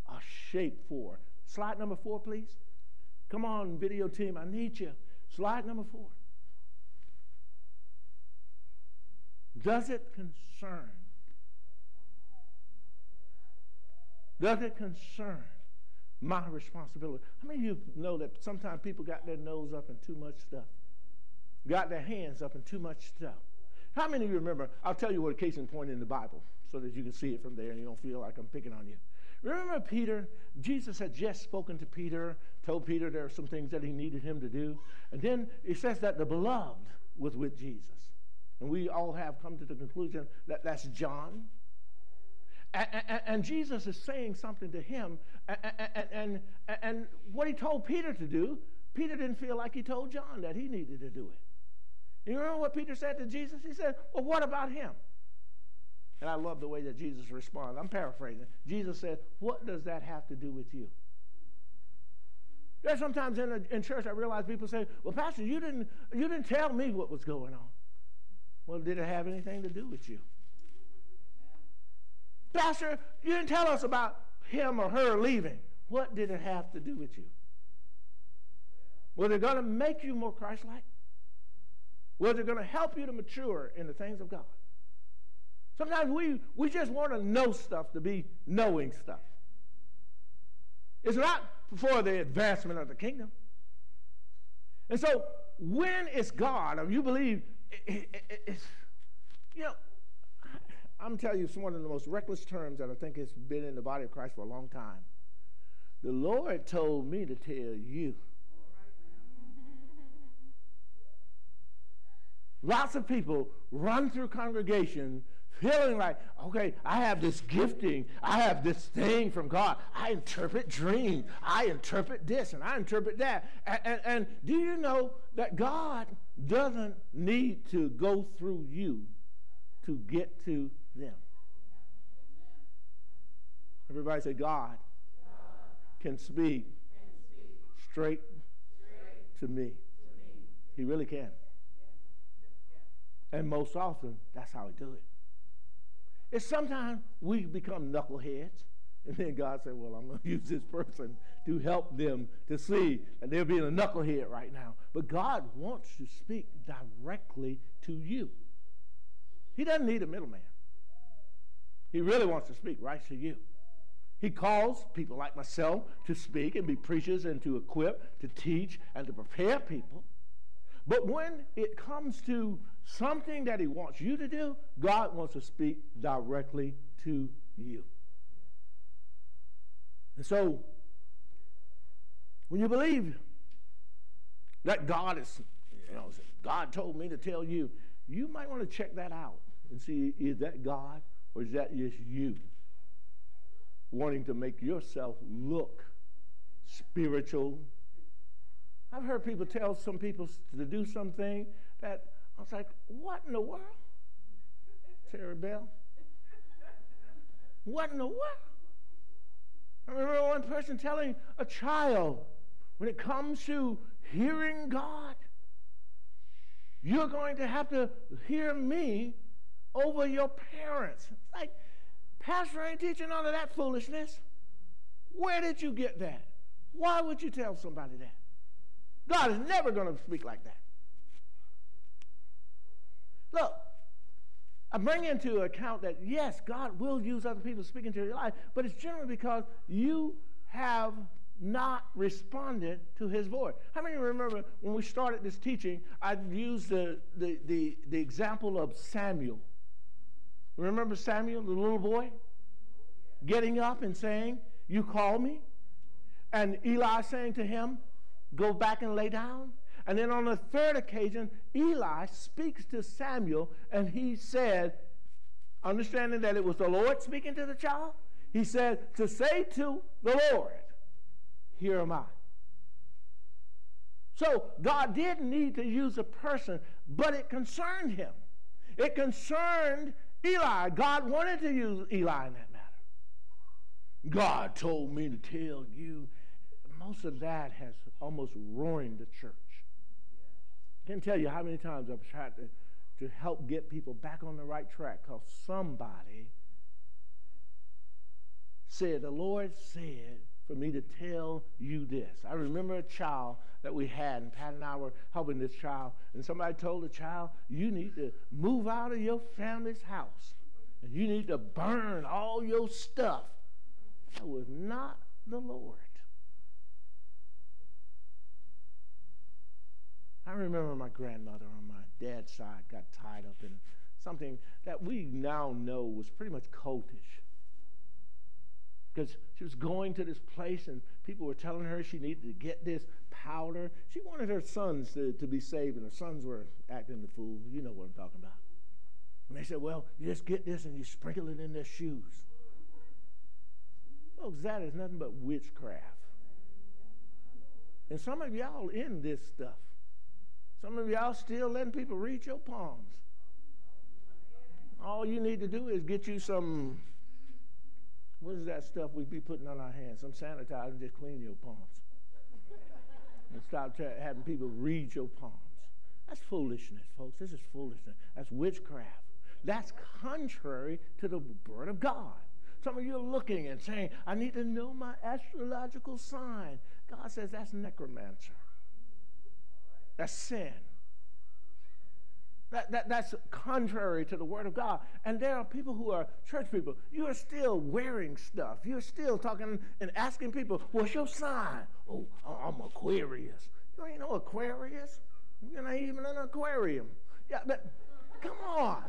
are shaped for. Slide number four, please. Come on, video team, I need you. Slide number four. Does it concern? Does it concern my responsibility. How many of you know that sometimes people got their nose up in too much stuff? Got their hands up in too much stuff. How many of you remember? I'll tell you what a case in point in the Bible so that you can see it from there and you don't feel like I'm picking on you. Remember Peter? Jesus had just spoken to Peter, told Peter there are some things that he needed him to do. And then it says that the beloved was with Jesus. And we all have come to the conclusion that that's John. And, and, Jesus is saying something to him. And, and, and what he told Peter to do, Peter didn't feel like he told John that he needed to do it. You remember what Peter said to Jesus? He said, Well, what about him? And I love the way that Jesus responded. I'm paraphrasing. Jesus said, What does that have to do with you? There's sometimes in, a, in church I realize people say, Well, Pastor, you didn't, you didn't tell me what was going on. Well, did it have anything to do with you? Pastor, you didn't tell us about him or her leaving. What did it have to do with you? Was it going to make you more Christ like? Was it going to help you to mature in the things of God? Sometimes we, we just want to know stuff to be knowing stuff. It's not for the advancement of the kingdom. And so when is God, or you believe, it, it, it's, you know, I'm telling you, it's one of the most reckless terms that I think has been in the body of Christ for a long time. The Lord told me to tell you. Lots of people run through congregation feeling like, okay, I have this gifting, I have this thing from God. I interpret dreams, I interpret this, and I interpret that. And, and, and do you know that God doesn't need to go through you to get to them. Everybody say, God, can speak, straight, to, me. He really can. And most often, that's how he do it. It's sometimes we become knuckleheads, and then God said, Well, I'm going to use this person to help them to see. And they're being a knucklehead right now. But God wants to speak directly to you. He doesn't need a middleman. He really wants to speak right to you. He calls people like myself to speak and be preachers and to equip, to teach, and to prepare people. But when it comes to something that he wants you to do, God wants to speak directly to you. And so, when you believe that God is, you know, God told me to tell you, you might want to check that out and see is that God or is that just you wanting to make yourself look spiritual? I've heard people tell some people to do something that I was like, what in the world? Terry Bell? What in the world? I remember one person telling a child, when it comes to hearing God, you're going to have to hear me over your parents. It's like, Pastor ain't teaching none of that foolishness. Where did you get that? Why would you tell somebody that? God is never going to speak like that. Look, I bring into account that yes, God will use other people speaking to your life, but it's generally because you have not responded to his voice. How many remember when we started this teaching, I used the, the, the, the example of Samuel. Remember Samuel, the little boy? Getting up and saying, You call me? And Eli saying to him, Go back and lay down. And then on the third occasion, Eli speaks to Samuel and he said, understanding that it was the Lord speaking to the child, he said, To say to the Lord, Here am I. So God did need to use a person, but it concerned him. It concerned Eli. God wanted to use Eli in that matter. God told me to tell you. Most of that has almost ruined the church. I can't tell you how many times I've tried to, to help get people back on the right track because somebody said, The Lord said for me to tell you this. I remember a child that we had, and Pat and I were helping this child, and somebody told the child, You need to move out of your family's house, and you need to burn all your stuff. That was not the Lord. I remember my grandmother on my dad's side got tied up in something that we now know was pretty much cultish. Because she was going to this place and people were telling her she needed to get this powder. She wanted her sons to, to be saved, and her sons were acting the fool. You know what I'm talking about. And they said, Well, you just get this and you sprinkle it in their shoes. Folks, that is nothing but witchcraft. And some of y'all in this stuff. Some of y'all still letting people read your palms. All you need to do is get you some, what is that stuff we be putting on our hands? Some sanitizer and just clean your palms. and stop having people read your palms. That's foolishness, folks. This is foolishness. That's witchcraft. That's contrary to the word of God. Some of you are looking and saying, I need to know my astrological sign. God says that's necromancer. That's sin. That, that, that's contrary to the Word of God. And there are people who are church people. You are still wearing stuff. You're still talking and asking people, what's your sign? Oh, I'm Aquarius. You ain't no Aquarius. You're not even an aquarium. Yeah, but come on.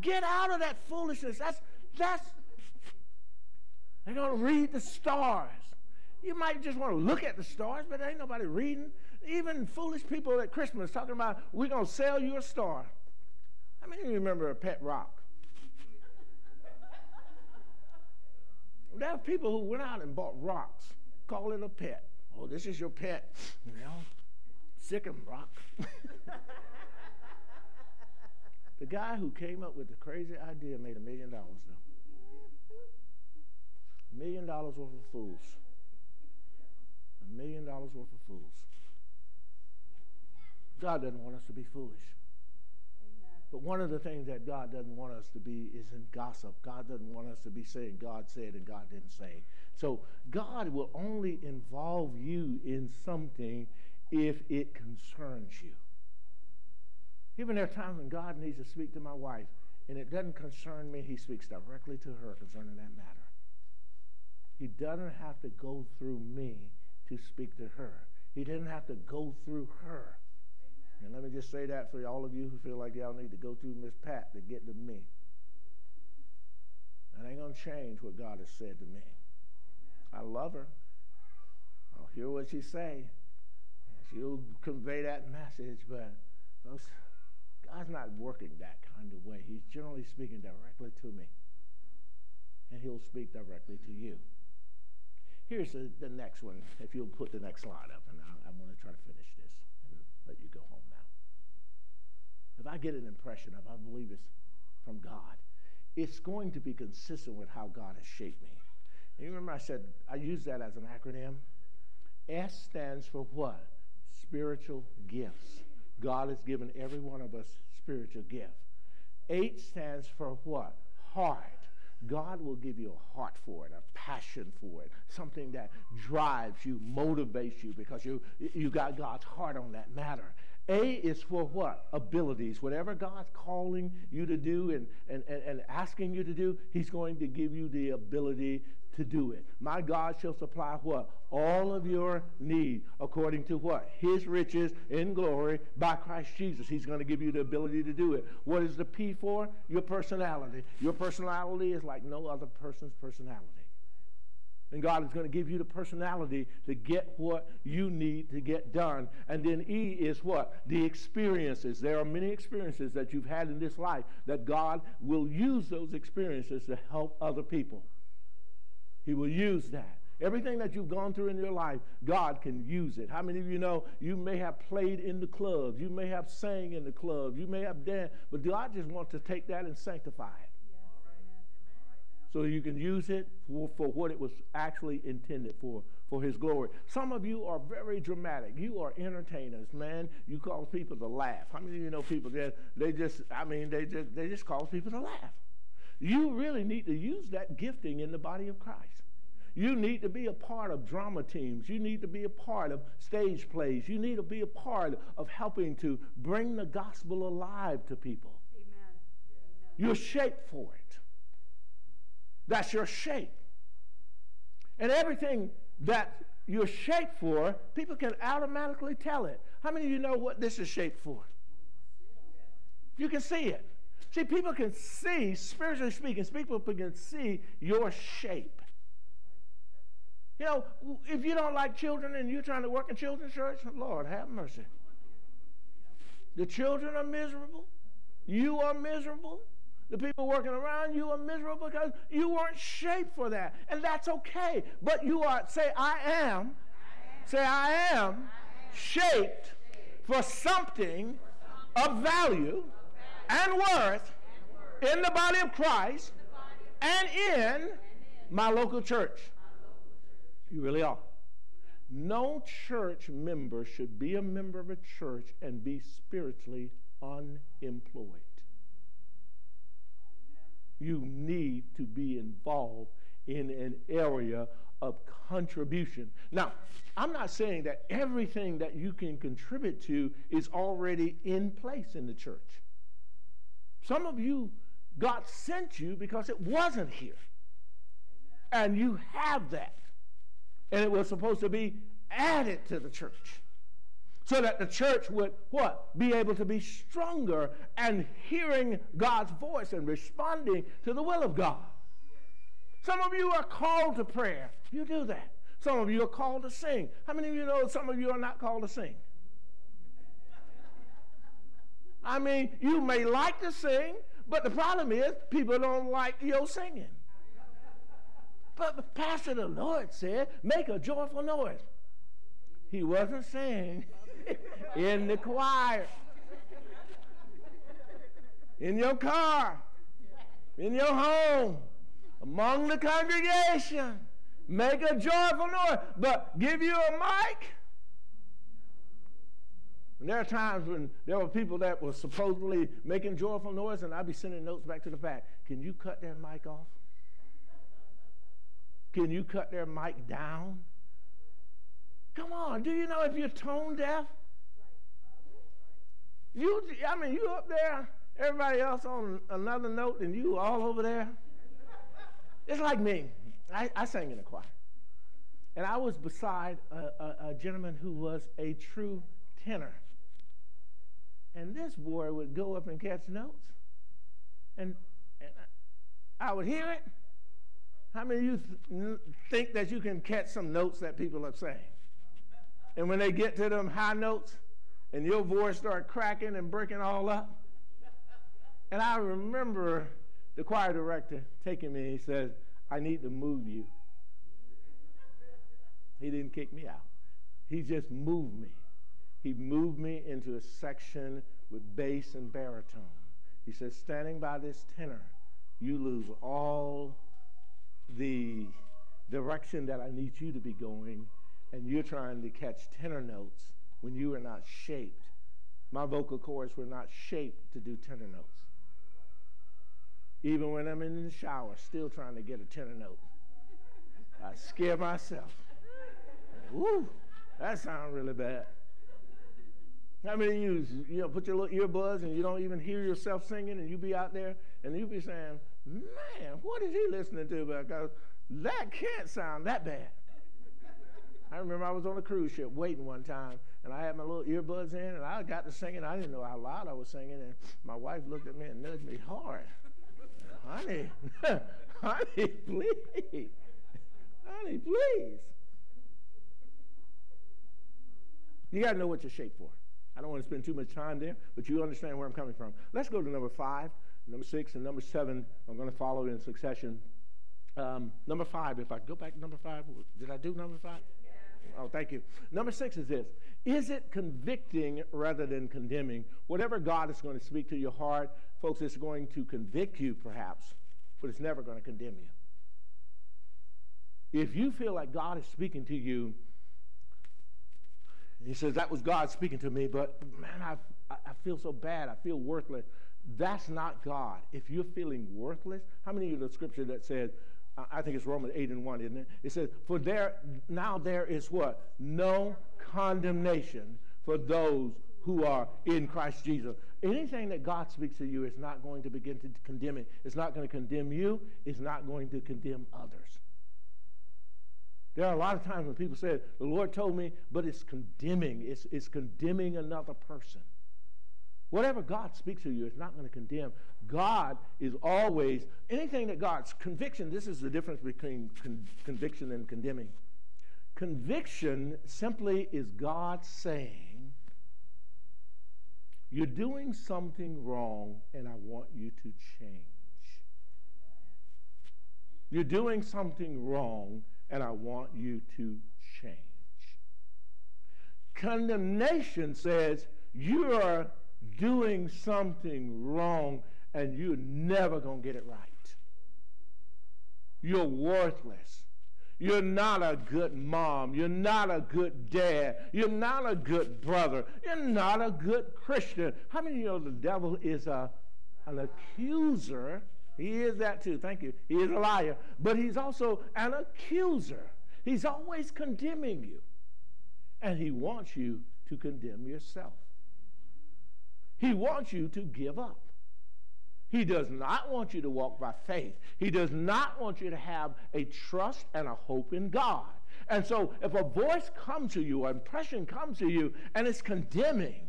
Get out of that foolishness. That's, that's, they're going to read the stars. You might just want to look at the stars, but ain't nobody reading even foolish people at Christmas talking about, we're going to sell you a star. How many of you remember a pet rock? there are people who went out and bought rocks, call it a pet. Oh, this is your pet. You know, sick rock. the guy who came up with the crazy idea made a million dollars, though. A million dollars worth of fools. A million dollars worth of fools. God doesn't want us to be foolish. Amen. But one of the things that God doesn't want us to be is in gossip. God doesn't want us to be saying God said and God didn't say. So God will only involve you in something if it concerns you. Even there are times when God needs to speak to my wife and it doesn't concern me, he speaks directly to her concerning that matter. He doesn't have to go through me to speak to her. He didn't have to go through her and let me just say that for all of you who feel like y'all need to go through Miss Pat to get to me. That ain't going to change what God has said to me. I love her. I'll hear what she say. She'll convey that message, but folks, God's not working that kind of way. He's generally speaking directly to me. And he'll speak directly to you. Here's the, the next one, if you'll put the next slide up, and I, I want to try to finish this and let you go home if I get an impression of, I believe it's from God, it's going to be consistent with how God has shaped me. You remember I said I use that as an acronym? S stands for what? Spiritual gifts. God has given every one of us spiritual gift. H stands for what? Heart. God will give you a heart for it, a passion for it, something that drives you, motivates you because you you got God's heart on that matter. A is for what? Abilities. Whatever God's calling you to do and, and, and, and, asking you to do, He's going to give you the ability to do it. My God shall supply what? All of your need according to what? His riches in glory by Christ Jesus. He's going to give you the ability to do it. What is the P for? Your personality. Your personality is like no other person's personality. And God is going to give you the personality to get what you need to get done. And then E is what? The experiences. There are many experiences that you've had in this life that God will use those experiences to help other people. He will use that. Everything that you've gone through in your life, God can use it. How many of you know you may have played in the clubs, you may have sang in the clubs, you may have danced, but God just wants to take that and sanctify it so you can use it for, for what it was actually intended for, for His glory. Some of you are very dramatic. You are entertainers, man. You cause people to laugh. How many of you know people that they just, I mean, they just, they just cause people to laugh? You really need to use that gifting in the body of Christ. You need to be a part of drama teams. You need to be a part of stage plays. You need to be a part of helping to bring the gospel alive to people. Amen. You're shaped for it. That's your shape. And everything that you're shaped for, people can automatically tell it. How many of you know what this is shaped for? You can see it. See, people can see, spiritually speaking, people can see your shape. You know, if you don't like children and you're trying to work in children's church, Lord, have mercy. The children are miserable. You are miserable. The people working around you are miserable because you weren't shaped for that. And that's okay. But you are, say, I am, say, I am shaped for something of value and worth in the body of Christ and in my local church. You really are. No church member should be a member of a church and be spiritually unemployed. You need to be involved in an area of contribution. Now, I'm not saying that everything that you can contribute to is already in place in the church. Some of you, God sent you because it wasn't here. And you have that. And it was supposed to be added to the church so that the church would what? Be able to be stronger and hearing god's voice and responding to the will of god. Some of you are called to prayer. You do that. Some of you are called to sing. How many of you know some of you are not called to sing? I mean you may like to sing but the problem is people don't like your singing. But pastor the lord said make a joyful noise. He wasn't saying in the choir, in your car, in your home, among the congregation. Make a joyful noise, but give you a mic. And there are times when there were people that were supposedly making joyful noise, and I'd be sending notes back to the back. Can you cut their mic off? Can you cut their mic down? Come on, do you know if you're tone deaf? You, I mean, you up there, everybody else on another note, and you all over there. It's like me. I, I sang in a choir. And I was beside a, a, a gentleman who was a true tenor. And this boy would go up and catch notes. And, and I would hear it. How many of you th- think that you can catch some notes that people are saying? And when they get to them high notes and your voice start cracking and breaking all up. And I remember the choir director taking me, he said, I need to move you. He didn't kick me out. He just moved me. He moved me into a section with bass and baritone. He said, standing by this tenor, you lose all the direction that I need you to be going, and you're trying to catch tenor notes when you are not shaped. My vocal cords were not shaped to do tenor notes. Even when I'm in the shower, still trying to get a tenor note. I scare myself. Woo, that sounds really bad. How many of you, you know, put your little earbuds and you don't even hear yourself singing and you be out there and you be saying, man, what is he listening to? Because that can't sound that bad. I remember I was on a cruise ship waiting one time, and I had my little earbuds in, and I got to singing. I didn't know how loud I was singing, and my wife looked at me and nudged me hard. honey, honey, please. Honey, please. You got to know what you're shaped for. I don't want to spend too much time there, but you understand where I'm coming from. Let's go to number five, number six, and number seven. I'm going to follow in succession. Um, number five, if I go back to number five, did I do number five? Oh, thank you. Number six is this Is it convicting rather than condemning? Whatever God is going to speak to your heart, folks, it's going to convict you perhaps, but it's never going to condemn you. If you feel like God is speaking to you, he says, That was God speaking to me, but man, I, I feel so bad. I feel worthless. That's not God. If you're feeling worthless, how many of you the scripture that says, I think it's Romans 8 and 1, isn't it? It says, For there now there is what? No condemnation for those who are in Christ Jesus. Anything that God speaks to you is not going to begin to condemn it. It's not going to condemn you. It's not going to condemn others. There are a lot of times when people say, the Lord told me, but it's condemning. It's, it's condemning another person. Whatever God speaks to you is not going to condemn. God is always, anything that God's conviction, this is the difference between con- conviction and condemning. Conviction simply is God saying, You're doing something wrong, and I want you to change. You're doing something wrong, and I want you to change. Condemnation says you are doing something wrong and you're never going to get it right. You're worthless. You're not a good mom. You're not a good dad. You're not a good brother. You're not a good Christian. How many of you know the devil is a, an accuser he is that too. Thank you. He is a liar, but he's also an accuser. He's always condemning you. And he wants you to condemn yourself. He wants you to give up. He does not want you to walk by faith. He does not want you to have a trust and a hope in God. And so if a voice comes to you, an impression comes to you, and it's condemning,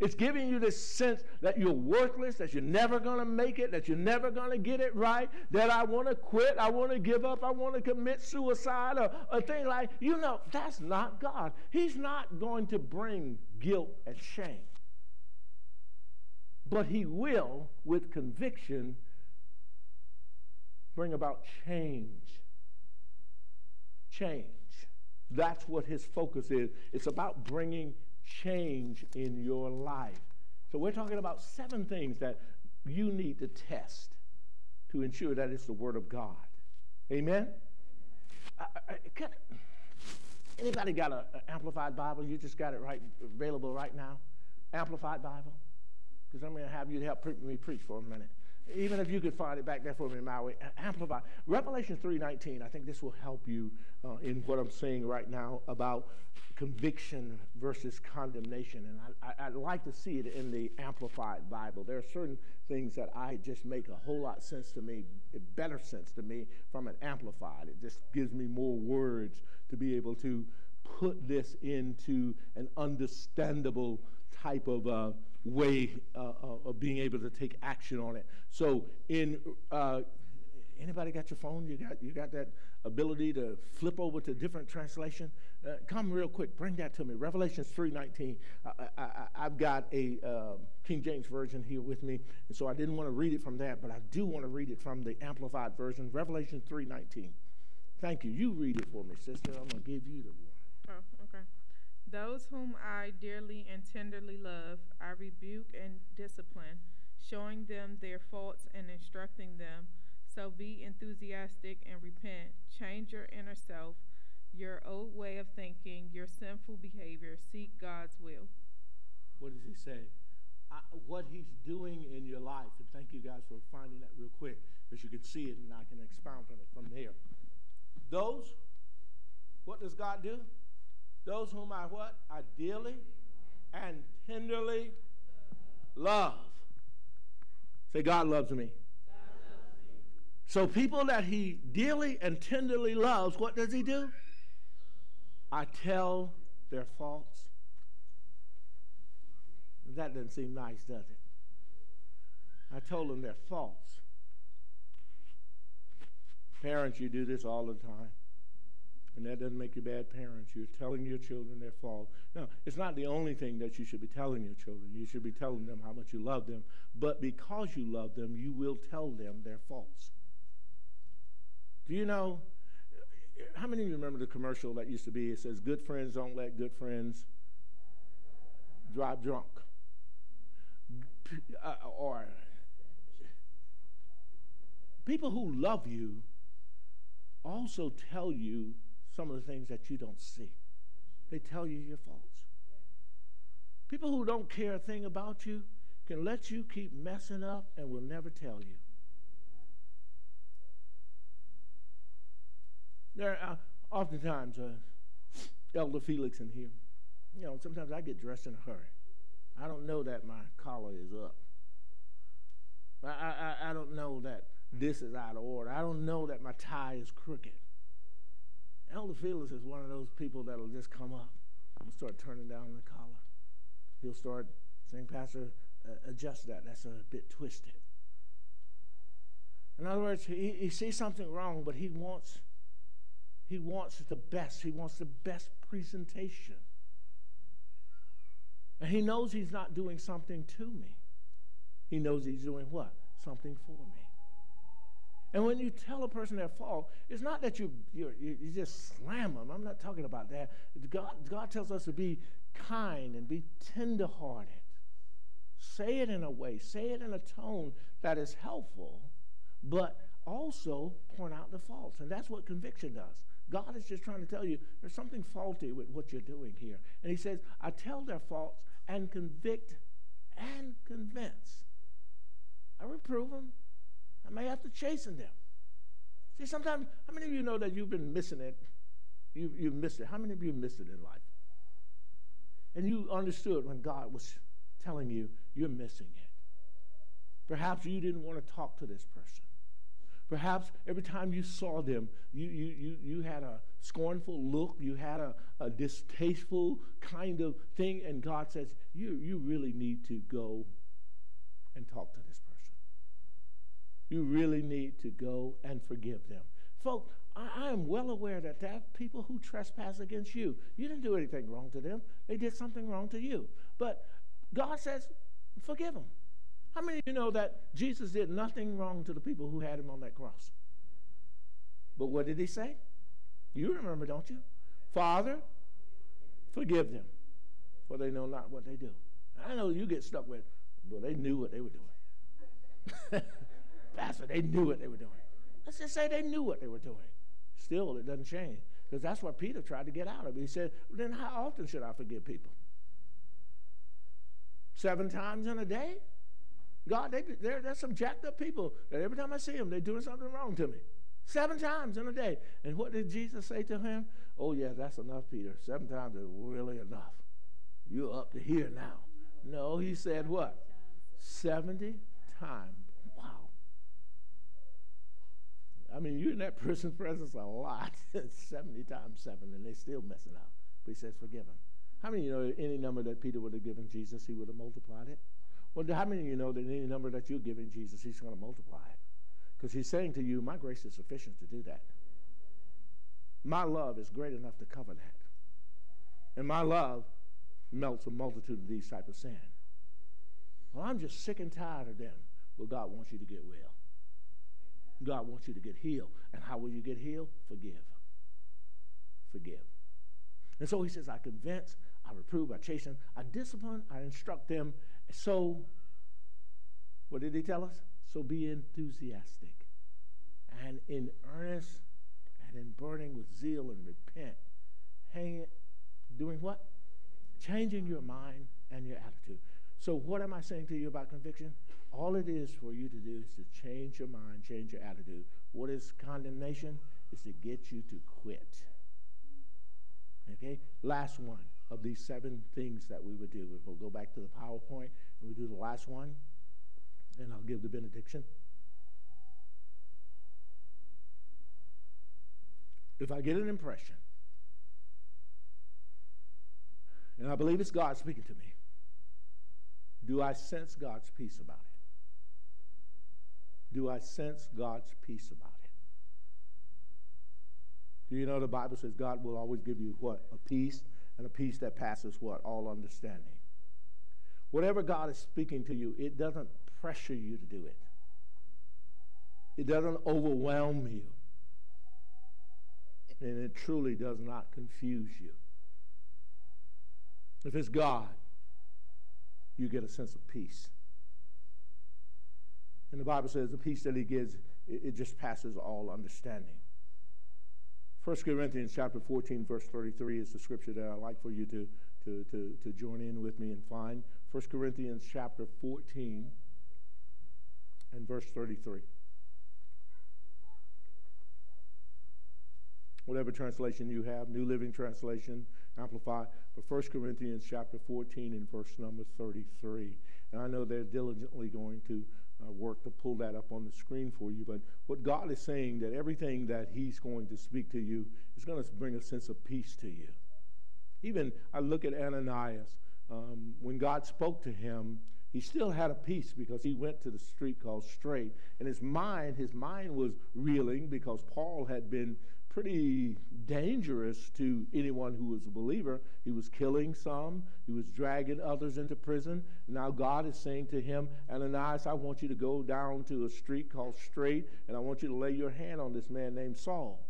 it's giving you this sense that you're worthless, that you're never going to make it, that you're never going to get it right, that I want to quit, I want to give up, I want to commit suicide, or a thing like, you know, that's not God. He's not going to bring guilt and shame. But He will, with conviction, bring about change. Change. That's what His focus is. It's about bringing change in your life. So we're talking about seven things that you need to test to ensure that it's the Word of God. Amen? I, can, anybody got an amplified Bible? You just got it right available right now? Amplified Bible? Because I'm going to have you to help me preach for a minute. Even if you could find it back there for me, Maui, amplify. Revelation 3.19, I think this will help you uh, in what I'm saying right now about conviction versus condemnation. And I, would like to see it in the Amplified Bible. There are certain things that I just make a whole lot sense to me, better sense to me from an Amplified. It just gives me more words to be able to put this into an understandable type of uh, way uh, uh, of being able to take action on it. So, in uh, anybody got your phone? You got you got that ability to flip over to different translation? Uh, come real quick, bring that to me. Revelations 3.19. I, have got a uh, King James Version here with me, and so I didn't want to read it from that, but I do want to read it from the Amplified Version, Revelation 3.19. Thank you. You read it for me, sister. I'm to give you the. Those whom I dearly and tenderly love, I rebuke and discipline, showing them their faults and instructing them So be enthusiastic and repent. Change your inner self, your old way of thinking, your sinful behavior. Seek God's will. What does he say? I, what he's doing in your life, and thank you guys for finding that real quick, because you can see it and I can expound on it from there. Those, what does God do? Those whom I what? Ideally and tenderly love. Say, God loves me. So, people that he dearly and tenderly loves, what does he do? I tell their faults. That doesn't seem nice, does it? I told them their faults. Parents, you do this all the time. And that doesn't make you bad parents. You're telling your children their fault. Now, it's not the only thing that you should be telling your children. You should be telling them how much you love them. But because you love them, you will tell them their faults. Do you know? How many of you remember the commercial that used to be? It says, Good friends don't let good friends drive drunk. Uh, or people who love you also tell you some of the things that you don't see. They tell you your faults. People who don't care a thing about you can let you keep messing up and will never tell you. There are oftentimes, uh, Elder Felix in here, you know, sometimes I get dressed in a hurry. I don't know that my collar is up. I, I, I don't know that this is out of order. I don't know that my tie is crooked. Elder Felix is one of those people that'll just come up and start turning down the collar. He'll start saying, Pastor, uh, adjust that. That's a bit twisted. In other words, he, he sees something wrong, but he wants he wants the best. He wants the best presentation. And he knows he's not doing something to me. He knows he's doing what? Something for me. And when you tell a person their fault, it's not that you, you, you just slam them. I'm not talking about that. God, God tells us to be kind and be tenderhearted. Say it in a way, say it in a tone that is helpful, but also point out the faults. And that's what conviction does. God is just trying to tell you there's something faulty with what you're doing here. And he says, I tell their faults and convict and convince. I reprove them. I may have to chasten them. See, sometimes, how many of you know that you've been missing it? You, you've missed it. How many of you missed it in life? And you understood when God was telling you you're missing it. Perhaps you didn't want to talk to this person. Perhaps every time you saw them, you, you, you, you had a scornful look, you had a, a distasteful kind of thing, and God says, you, you really need to go and talk to this. You really need to go and forgive them. Folks, I, I am well aware that there are people who trespass against you. You didn't do anything wrong to them, they did something wrong to you. But God says, forgive them. How many of you know that Jesus did nothing wrong to the people who had him on that cross? But what did he say? You remember, don't you? Father, forgive them, for they know not what they do. I know you get stuck with, but they knew what they were doing. Pastor, they knew what they were doing. Let's just say they knew what they were doing. Still, it doesn't change. Because that's what Peter tried to get out of. He said, then how often should I forgive people? Seven times in a day? God, they, they're, they're some jacked up people that every time I see them, they're doing something wrong to me. Seven times in a day. And what did Jesus say to him? Oh, yeah, that's enough, Peter. Seven times is really enough. You're up to here now. No, he said what? 70 times. I mean, you're in that person's presence a lot. 70 times 7, and they're still messing up. But he says, forgive them. How many you know any number that Peter would have given Jesus, he would have multiplied it? Well, how many of you know that any number that you're giving Jesus, he's going to multiply it? Because he's saying to you, my grace is sufficient to do that. My love is great enough to cover that. And my love melts a multitude of these type of sin. Well, I'm just sick and tired of them. Well, God wants you to get well. God wants you to get healed. And how will you get healed? Forgive. Forgive. And so he says, I convince, I reprove, I chasten, I discipline, I instruct them so, what did he tell us? So be enthusiastic and in earnest and in burning with zeal and repent. Hang doing what? Changing your mind and your attitude. So, what am I saying to you about conviction? All it is for you to do is to change your mind, change your attitude. What is condemnation? Is to get you to quit. Okay? Last one of these seven things that we would do. We'll go back to the PowerPoint and we do the last one, and I'll give the benediction. If I get an impression, and I believe it's God speaking to me, do I sense God's peace about it? Do I sense God's peace about it? Do you know the Bible says God will always give you what? A peace, and a peace that passes what? All understanding. Whatever God is speaking to you, it doesn't pressure you to do it. It doesn't overwhelm you. And it truly does not confuse you. If it's God, you get a sense of peace. And the Bible says the peace that he gives, it, it just passes all understanding. 1 Corinthians chapter 14, verse 33 is the scripture that I'd like for you to, to, to, to join in with me and find. 1 Corinthians chapter 14 and verse 33. Whatever translation you have, New Living Translation, Amplify, but 1 Corinthians chapter 14 and verse number 33. And I know they're diligently going to uh, work to pull that up on the screen for you. But what God is saying that everything that He's going to speak to you is going to bring a sense of peace to you. Even I look at Ananias. Um, when God spoke to him, he still had a peace because he went to the street called Straight. And his mind, his mind was reeling because Paul had been pretty dangerous to anyone who was a believer. He was killing some, he was dragging others into prison. Now God is saying to him, Ananias, I want you to go down to a street called Straight, and I want you to lay your hand on this man named Saul.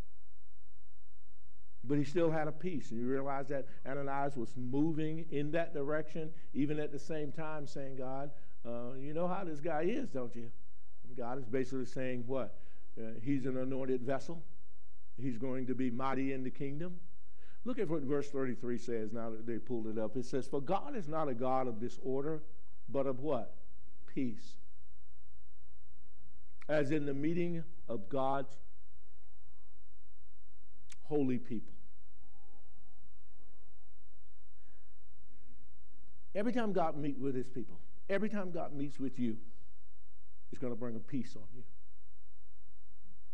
But he still had a peace. And you realize that Ananias was moving in that direction, even at the same time saying, God, uh, you know how this guy is, don't you? And God is basically saying, what? Uh, he's an anointed vessel. He's going to be mighty in the kingdom. Look at what verse 33 says now that they pulled it up. It says, For God is not a God of disorder, but of what? Peace. As in the meeting of God's holy people. Every time God meets with his people, every time God meets with you, it's going to bring a peace on you.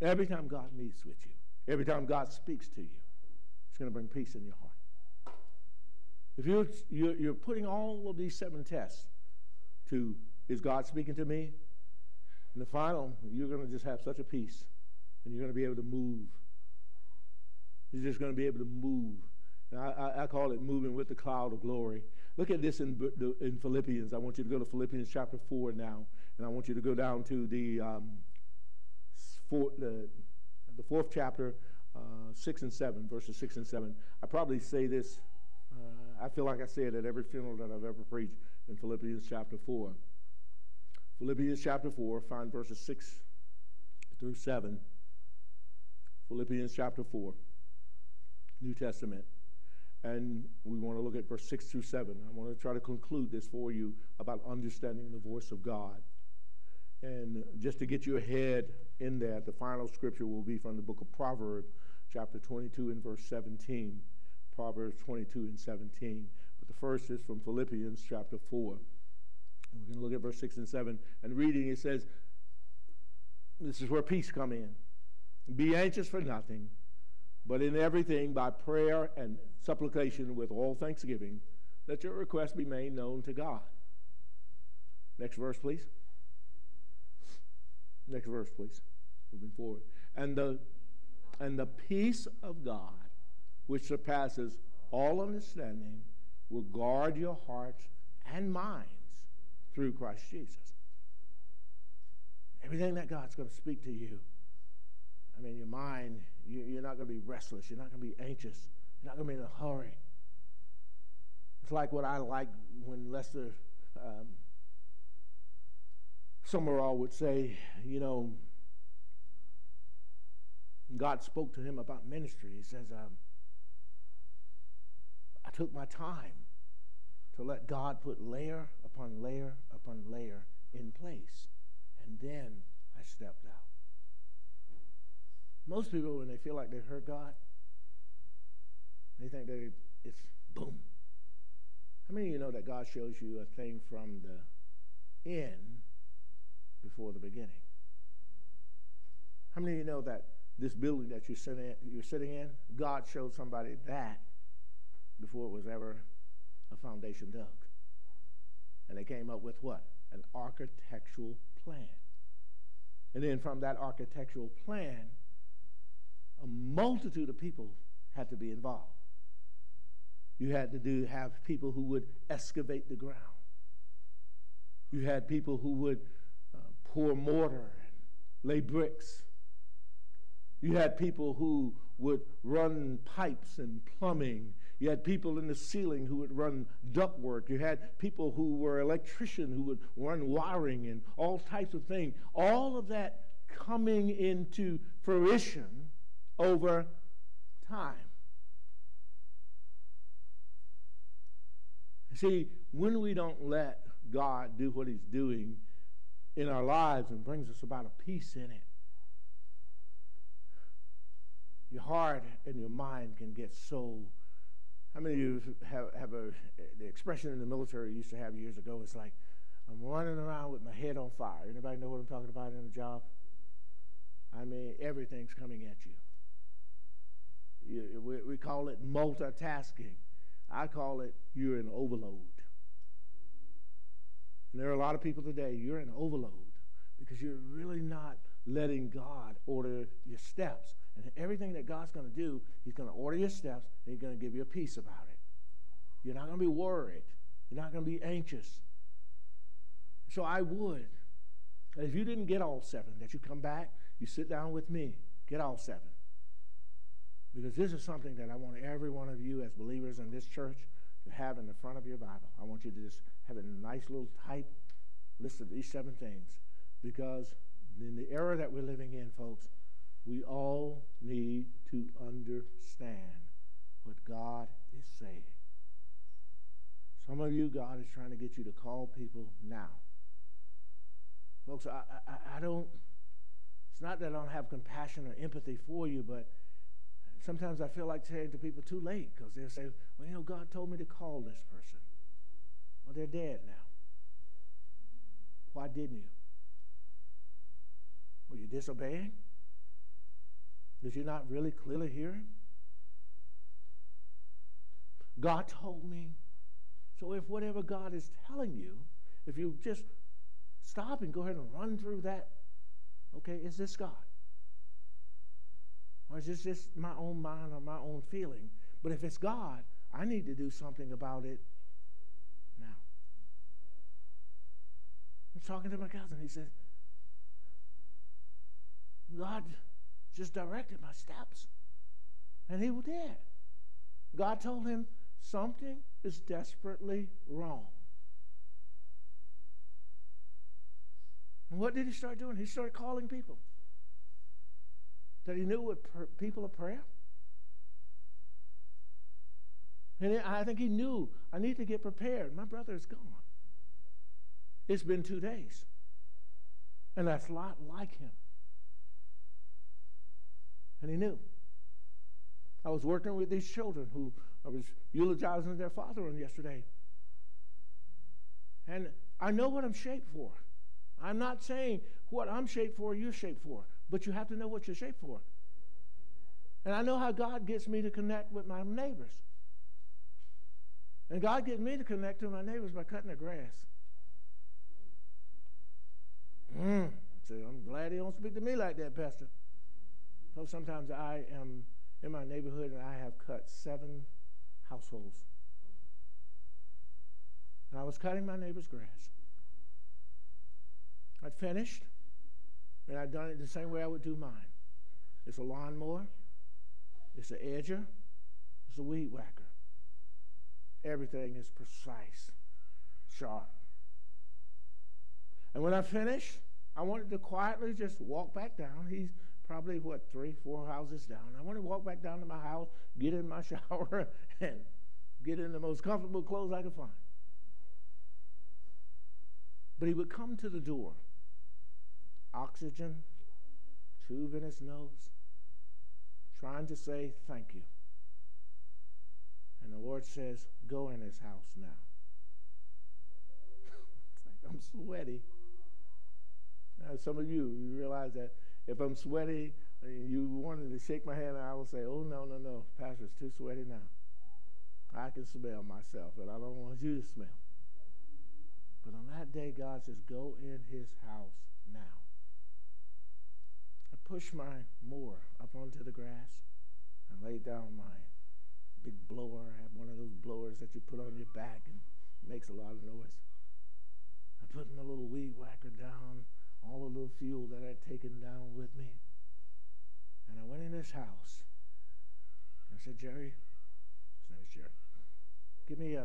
Every time God meets with you. Every time God speaks to you, it's going to bring peace in your heart. If you're, you're, you're putting all of these seven tests to, is God speaking to me? In the final, you're going to just have such a peace, and you're going to be able to move. You're just going to be able to move. I, I, I, call it moving with the cloud of glory. Look at this in, in Philippians. I want you to go to Philippians chapter 4 now, and I want you to go down to the, um, four, the the fourth chapter, uh, 6 and 7, verses 6 and 7. I probably say this, uh, I feel like I say it at every funeral that I've ever preached in Philippians chapter 4. Philippians chapter 4, find verses 6 through 7. Philippians chapter 4, New Testament. And we want to look at verse 6 through 7. I want to try to conclude this for you about understanding the voice of God. And just to get you ahead in that, the final scripture will be from the book of Proverbs, chapter 22 and verse 17. Proverbs 22 and 17. But the first is from Philippians chapter 4. And we're going to look at verse 6 and 7. And reading, it says, This is where peace come in. Be anxious for nothing, but in everything by prayer and supplication with all thanksgiving, let your requests be made known to God. Next verse, please. Next verse, please. Moving forward. And the, and the peace of God, which surpasses all understanding, will guard your hearts and minds through Christ Jesus. Everything that God's going to speak to you, I mean, your mind, you, are not going to be restless. You're not going to be anxious. You're not going to be in a hurry. It's like what I like when Lester um, Sumrall would say, you know, God spoke to him about ministry. He says, um, I took my time to let God put layer upon layer upon layer in place. And then I stepped out. Most people, when they feel like they've hurt God, they think they it's boom. How many of you know that God shows you a thing from the end before the beginning? How many of you know that this building that you're sitting, you're sitting in, God showed somebody that before it was ever a foundation dug? And they came up with what? An architectural plan. And then from that architectural plan, a multitude of people had to be involved. You had to do have people who would excavate the ground. You had people who would uh, pour mortar and lay bricks. You had people who would run pipes and plumbing. You had people in the ceiling who would run ductwork. You had people who were electrician who would run wiring and all types of things. All of that coming into fruition over time. See, when we don't let God do what He's doing in our lives and brings us about a peace in it, your heart and your mind can get so. How many of you have, have a, the expression in the military used to have years ago? It's like, I'm running around with my head on fire. Anybody know what I'm talking about in a job? I mean, everything's coming at you. We, we call it multitasking. I call it you're in overload. And there are a lot of people today, you're in overload because you're really not letting God order your steps. And everything that God's going to do, He's going to order your steps and He's going to give you a peace about it. You're not going to be worried. You're not going to be anxious. So I would, if you didn't get all seven, that you come back, you sit down with me, get all seven. Because this is something that I want every one of you as believers in this church to have in the front of your Bible. I want you to just have a nice little type list of these seven things. Because in the era that we're living in, folks, we all need to understand what God is saying. Some of you, God is trying to get you to call people now. Folks, I, I, I don't, it's not that I don't have compassion or empathy for you, but sometimes I feel like saying to people too late because they'll say, well, you know, God told me to call this person. Well, they're dead now. Why didn't you? Were you disobeying? Did you not really clearly hear him? God told me. So if whatever God is telling you, if you just stop and go ahead and run through that, okay, is this God? Or is this just my own mind or my own feeling? But if it's God, I need to do something about it now. I'm talking to my cousin. He says, God just directed my steps. And he did. God told him something is desperately wrong. And what did he start doing? He started calling people that he knew what per- people of prayer. And I think he knew I need to get prepared. My brother is gone. It's been two days. And that's a lot like him. And he knew. I was working with these children who I was eulogizing their father on yesterday. And I know what I'm shaped for. I'm not saying what I'm shaped for, you're shaped for, but you have to know what you're shaped for. And I know how God gets me to connect with my neighbors. And God gets me to connect to my neighbors by cutting the grass. Mm. I'm glad he don't speak to me like that, Pastor. So sometimes I am in my neighborhood and I have cut seven households. And I was cutting my neighbor's grass. I'd finished, and I'd done it the same way I would do mine. It's a lawnmower, it's an edger, it's a weed whacker. Everything is precise, sharp. And when I finish, I wanted to quietly just walk back down. He's probably what, three, four houses down. I want to walk back down to my house, get in my shower, and get in the most comfortable clothes I could find. But he would come to the door, oxygen, tube in his nose, trying to say thank you. And the Lord says, Go in his house now. it's like I'm sweaty. Now, some of you, you realize that if I'm sweaty, you wanted to shake my hand, I will say, Oh, no, no, no. Pastor, it's too sweaty now. I can smell myself, and I don't want you to smell. But on that day, God says, Go in his house pushed my mower up onto the grass. I laid down my big blower. I have one of those blowers that you put on your back and makes a lot of noise. I put my little weed whacker down, all the little fuel that I'd taken down with me. And I went in his house. I said, Jerry, his name is Jerry, give me a,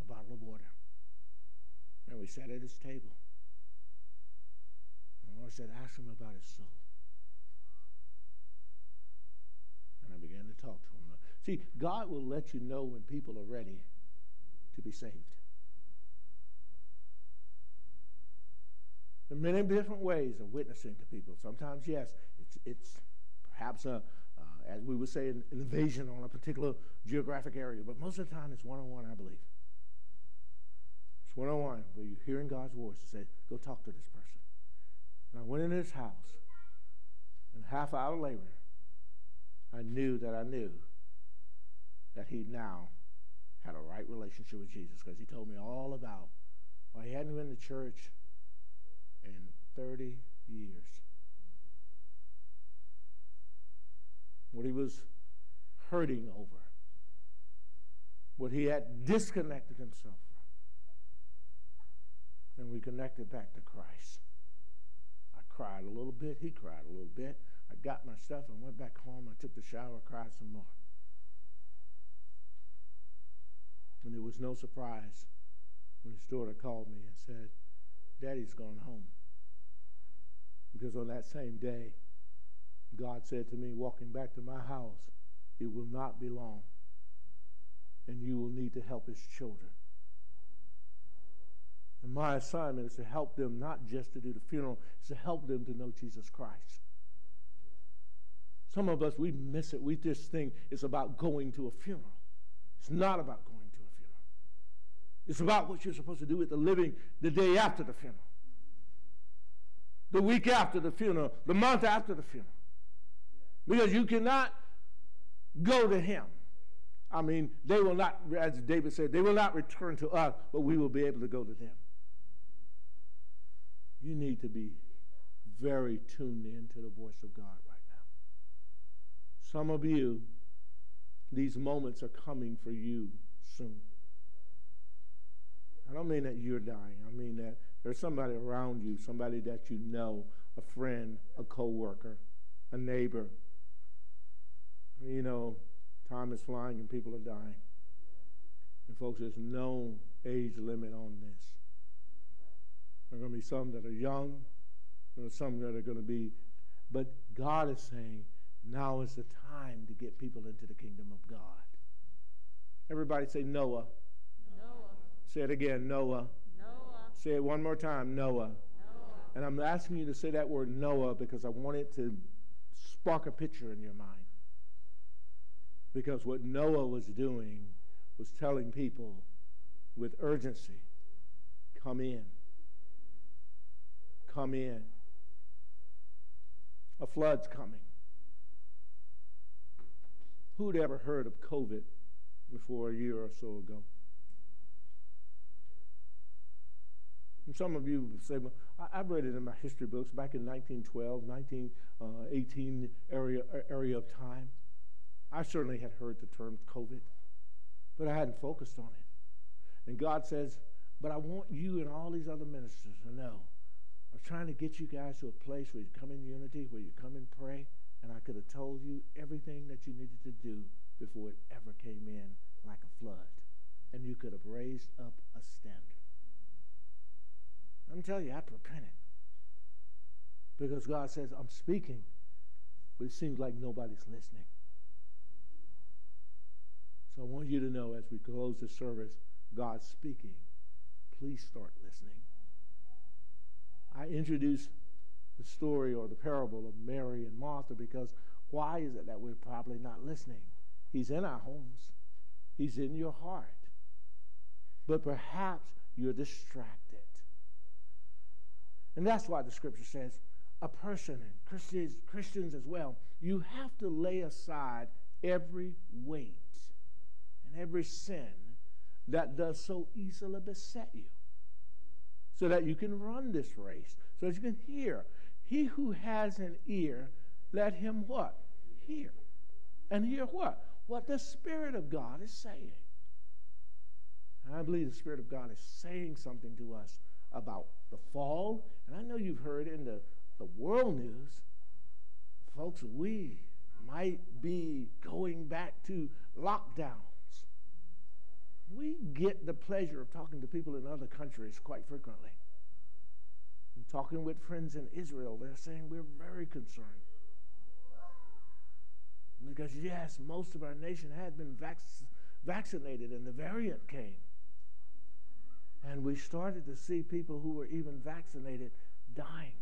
a bottle of water. And we sat at his table. Lord said, ask him about his soul. And I began to talk to him. See, God will let you know when people are ready to be saved. There are many different ways of witnessing to people. Sometimes, yes, it's, it's perhaps a, uh, as we would say, an invasion on a particular geographic area, but most of the time it's one on one, I believe. It's one on one where you're hearing God's voice and say, Go talk to this person. And I went in his house, and half hour later, I knew that I knew that he now had a right relationship with Jesus because he told me all about why he hadn't been to church in 30 years. What he was hurting over. What he had disconnected himself from. And we connected back to Christ. Cried a little bit. He cried a little bit. I got my stuff and went back home. I took the shower, cried some more. And it was no surprise when his daughter called me and said, Daddy's gone home. Because on that same day, God said to me, walking back to my house, it will not be long, and you will need to help his children. And my assignment is to help them not just to do the funeral, it's to help them to know Jesus Christ. Some of us, we miss it. We just think it's about going to a funeral. It's not about going to a funeral. it's about what you're supposed to do with the living the day after the funeral, the week after the funeral, the month after the funeral. Because you cannot go to him. I mean, they will not, as David said, they will not return to us, but we will be able to go to them. You need to be very tuned in to the voice of God right now. Some of you, these moments are coming for you soon. I don't mean that you're dying. I mean that there's somebody around you, somebody that you know, a friend, a coworker, a neighbor. You know, time is flying and people are dying. And folks, there's no age limit on this. There are going to be some that are young, there are some that are going to be, but God is saying, now is the time to get people into the kingdom of God. Everybody say Noah. Noah. Say it again, Noah. Noah. Say it one more time, Noah. Noah. And I'm asking you to say that word Noah because I want it to spark a picture in your mind. Because what Noah was doing was telling people with urgency come in. Come in. A flood's coming. Who'd ever heard of COVID before a year or so ago? And some of you say, well, I, have read it in my history books back in 1912, 1918 uh, area, area of time. I certainly had heard the term COVID, but I hadn't focused on it. And God says, but I want you and all these other ministers to know trying to get you guys to a place where you come in unity, where you come and pray, and I could have told you everything that you needed to do before it ever came in like a flood. And you could have raised up a standard. I'm telling you, I repented. Because God says, I'm speaking, but it seems like nobody's listening. So I want you to know as we close the service, God's speaking. Please start listening. I introduce the story or the parable of Mary and Martha because why is it that we're probably not listening? He's in our homes, He's in your heart. But perhaps you're distracted. And that's why the scripture says a person, and Christians, Christians as well, you have to lay aside every weight and every sin that does so easily beset you so that you can run this race, so that you can hear. He who has an ear, let him what? Hear. And hear what? What the Spirit of God is saying. I believe the Spirit of God is saying something to us about the fall. And I know you've heard in the, the world news, folks, we might be going back to lockdowns. We get the pleasure of talking to people in other countries quite frequently. And talking with friends in Israel, they're saying we're very concerned. Because, yes, most of our nation had been vac- vaccinated and the variant came. And we started to see people who were even vaccinated dying.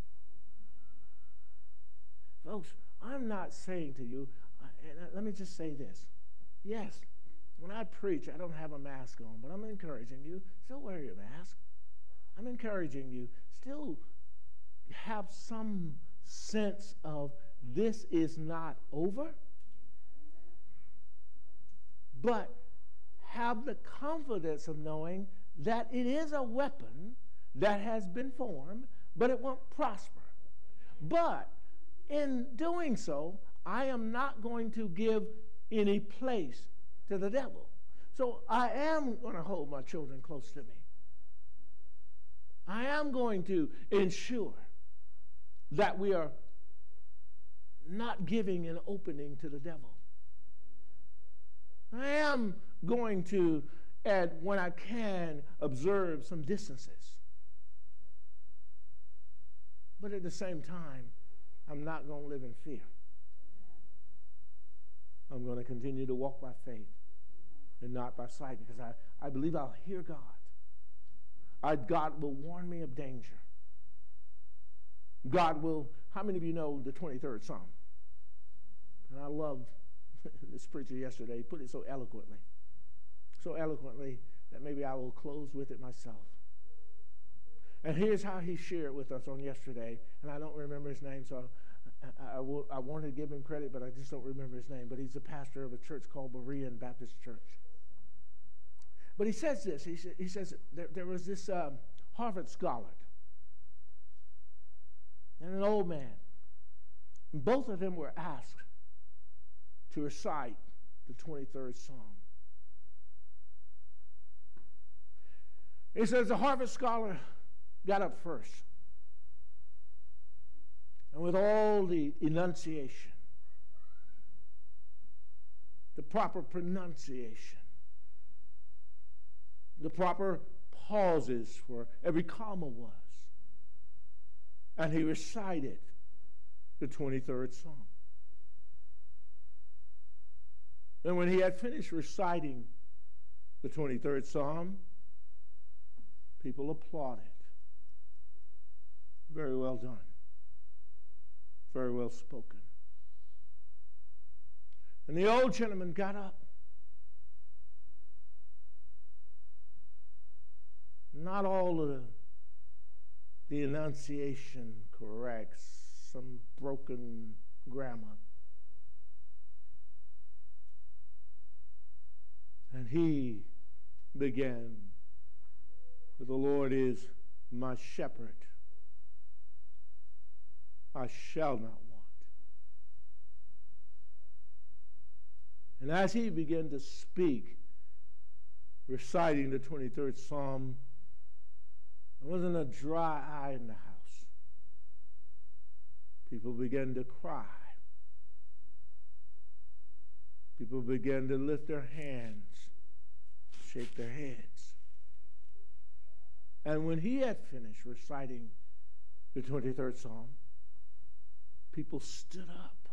Folks, I'm not saying to you, and uh, let me just say this. Yes, when I preach, I don't have a mask on, but I'm encouraging you, still wear your mask. I'm encouraging you, still have some sense of this is not over, but have the confidence of knowing that it is a weapon that has been formed, but it won't prosper. But in doing so, I am not going to give any place to the devil. So I am going to hold my children close to me. I am going to ensure that we are not giving an opening to the devil. I am going to and when I can, observe some distances. But at the same time, I'm not going to live in fear. I'm going to continue to walk by faith and not by sight because I, I believe I'll hear God. I, God will warn me of danger. God will, how many of you know the 23rd Psalm? And I love this preacher yesterday, he put it so eloquently so eloquently that maybe I will close with it myself. And here's how he shared with us on yesterday, and I don't remember his name, so I, I, I, I wanted to give him credit, but I just don't remember his name. But he's a pastor of a church called Berean Baptist Church. But he says this he, he says there, there was this um, Harvard scholar and an old man. And both of them were asked to recite the 23rd Psalm. He says the Harvard scholar got up first. And with all the enunciation, the proper pronunciation, the proper pauses for every comma was. And he recited the 23rd Psalm. And when he had finished reciting the 23rd Psalm, People applauded. Very well done. Very well spoken. And the old gentleman got up. Not all of the, the enunciation correct, some broken grammar. And he began the Lord is my shepherd. I shall not want. And as he began to speak, reciting the 23rd Psalm, there wasn't a dry eye in the house. People began to cry. People began to lift their hands, shake their heads. And when he had finished reciting the 23rd Psalm, people stood up,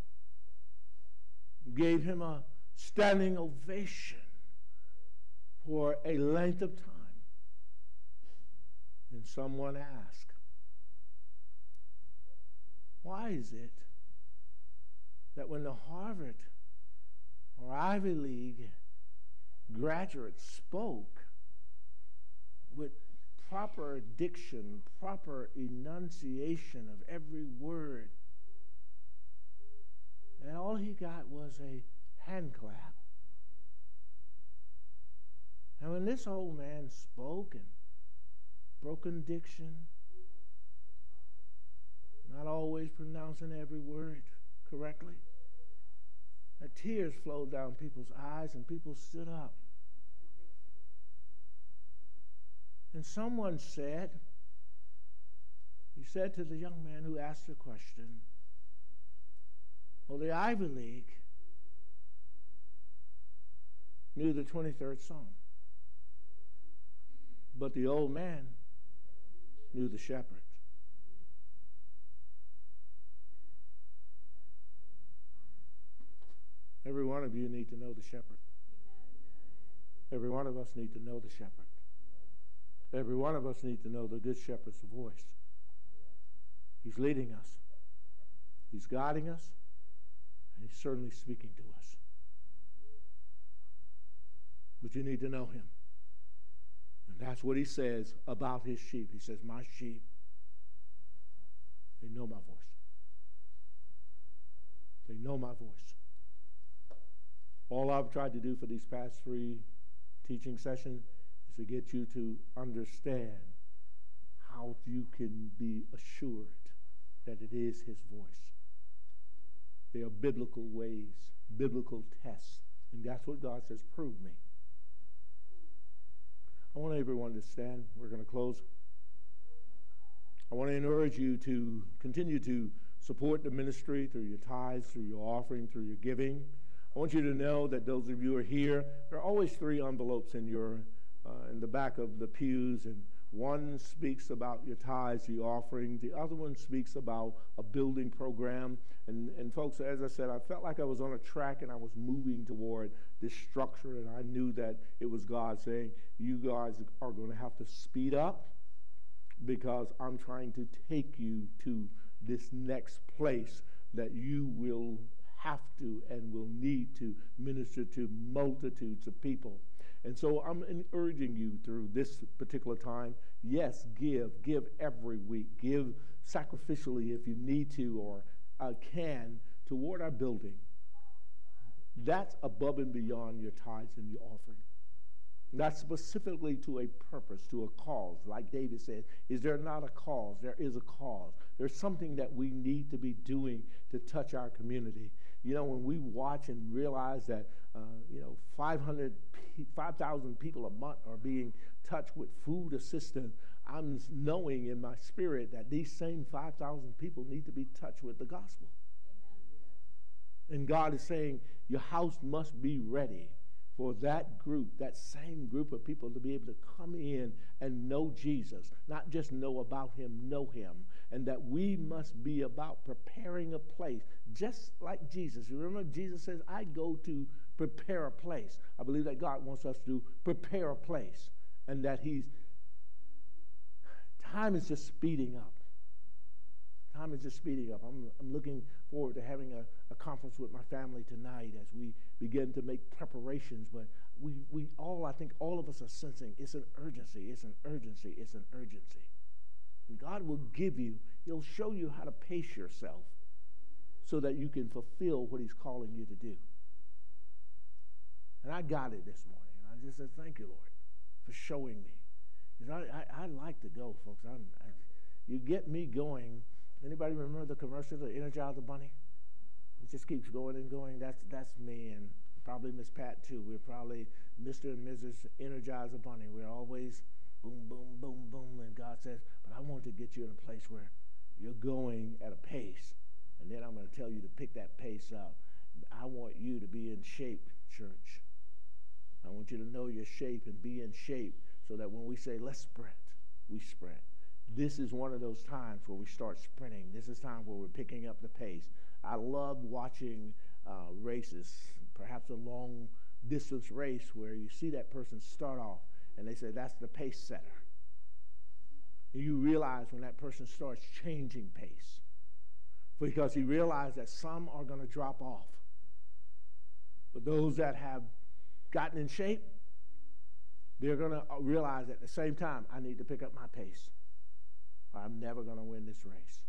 gave him a standing ovation for a length of time. And someone asked, Why is it that when the Harvard or Ivy League graduates spoke with proper diction, proper enunciation of every word, and all he got was a hand clap. And when this old man spoke and broken diction, not always pronouncing every word correctly, that tears flowed down people's eyes and people stood up. And someone said, he said to the young man who asked the question, Well, the Ivy League knew the 23rd Psalm, but the old man knew the shepherd. Every one of you need to know the shepherd. Every one of us need to know the shepherd. Every one of us need to know the good shepherd's voice. He's leading us. He's guiding us, and he's certainly speaking to us. But you need to know him. And that's what he says about his sheep. He says, My sheep, they know my voice. They know my voice. All I've tried to do for these past three teaching sessions is to get you to understand how you can be assured that it is his voice. They are biblical ways, biblical tests. And that's what God says, prove me. I want everyone to stand. We're going to close. I want to encourage you to continue to support the ministry through your tithes, through your offering, through your giving. I want you to know that those of you who are here, there are always three envelopes in your uh, in the back of the pews, and one speaks about your tithes, the offering. The other one speaks about a building program. And, and folks, as I said, I felt like I was on a track and I was moving toward this structure, and I knew that it was God saying, "You guys are going to have to speed up." Because I'm trying to take you to this next place that you will have to and will need to minister to multitudes of people. And so I'm urging you through this particular time yes, give, give every week, give sacrificially if you need to or uh, can toward our building. That's above and beyond your tithes and your offering. That's specifically to a purpose, to a cause. Like David said, is there not a cause? There is a cause. There's something that we need to be doing to touch our community. You know, when we watch and realize that, uh, you know, 500, 5,000 people a month are being touched with food assistance, I'm knowing in my spirit that these same 5,000 people need to be touched with the gospel. Amen. And God is saying, your house must be ready for that group, that same group of people to be able to come in and know Jesus, not just know about him, know him. And that we must be about preparing a place, just like Jesus. Remember, Jesus says, I go to prepare a place. I believe that God wants us to prepare a place, and that he's, time is just speeding up. Time is just speeding up. I'm, I'm looking forward to having a, a conference with my family tonight as we begin to make preparations. But we, we all, I think all of us are sensing it's an urgency, it's an urgency, it's an urgency. And God will give you, He'll show you how to pace yourself so that you can fulfill what He's calling you to do. And I got it this morning. And I just said, Thank you, Lord, for showing me. Because I, I, I, like to go, folks. I'm. you get me going Anybody remember the commercial, the Energizer Bunny? It just keeps going and going. That's that's me and probably Miss Pat too. We're probably Mr. and Mrs. Energizer Bunny. We're always boom, boom, boom, boom. And God says, but I want to get you in a place where you're going at a pace. And then I'm going to tell you to pick that pace up. I want you to be in shape, church. I want you to know your shape and be in shape so that when we say, let's sprint, we sprint. This is one of those times where we start sprinting. This is time where we're picking up the pace. I love watching uh, races, perhaps a long distance race where you see that person start off and they say, that's the pace setter. And you realize when that person starts changing pace because he realized that some are going to drop off. But those that have gotten in shape, they're going to realize at the same time, I need to pick up my pace. I'm never going to win this race.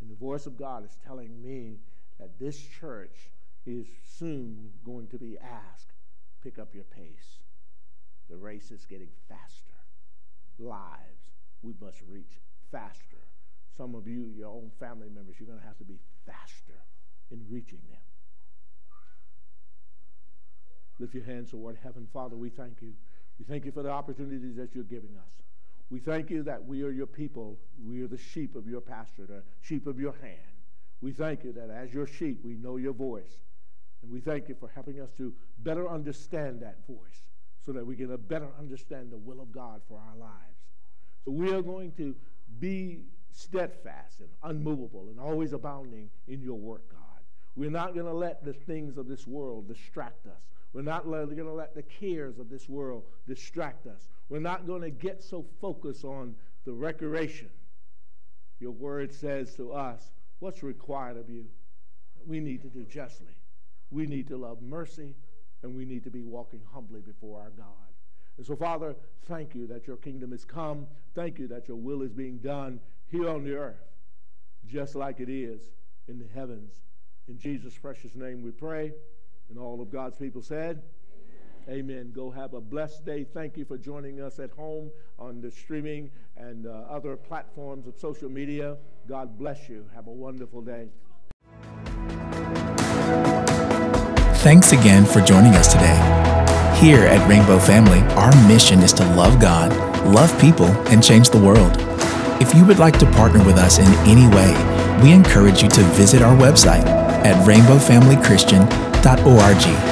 And the voice of God is telling me that this church is soon going to be asked, pick up your pace. The race is getting faster. Lives we must reach faster. Some of you, your own family members, you're going to have to be faster in reaching them. Lift your hands toward heaven. Father, we thank you. We thank you for the opportunities that you're giving us. We thank you that we are your people. We are the sheep of your pasture, the sheep of your hand. We thank you that as your sheep, we know your voice. And we thank you for helping us to better understand that voice so that we can better understand the will of God for our lives. So we are going to be steadfast and unmovable and always abounding in your work, God. We're not going to let the things of this world distract us. We're not going to let the cares of this world distract us. We're not going to get so focused on the recreation. Your word says to us, what's required of you? We need to do justly. We need to love mercy, and we need to be walking humbly before our God. And so, Father, thank you that your kingdom has come. Thank you that your will is being done here on the earth, just like it is in the heavens. In Jesus' precious name we pray. And all of God's people said, Amen. Amen. Go have a blessed day. Thank you for joining us at home on the streaming and uh, other platforms of social media. God bless you. Have a wonderful day. Thanks again for joining us today. Here at Rainbow Family, our mission is to love God, love people, and change the world. If you would like to partner with us in any way, we encourage you to visit our website at rainbowfamilychristian.org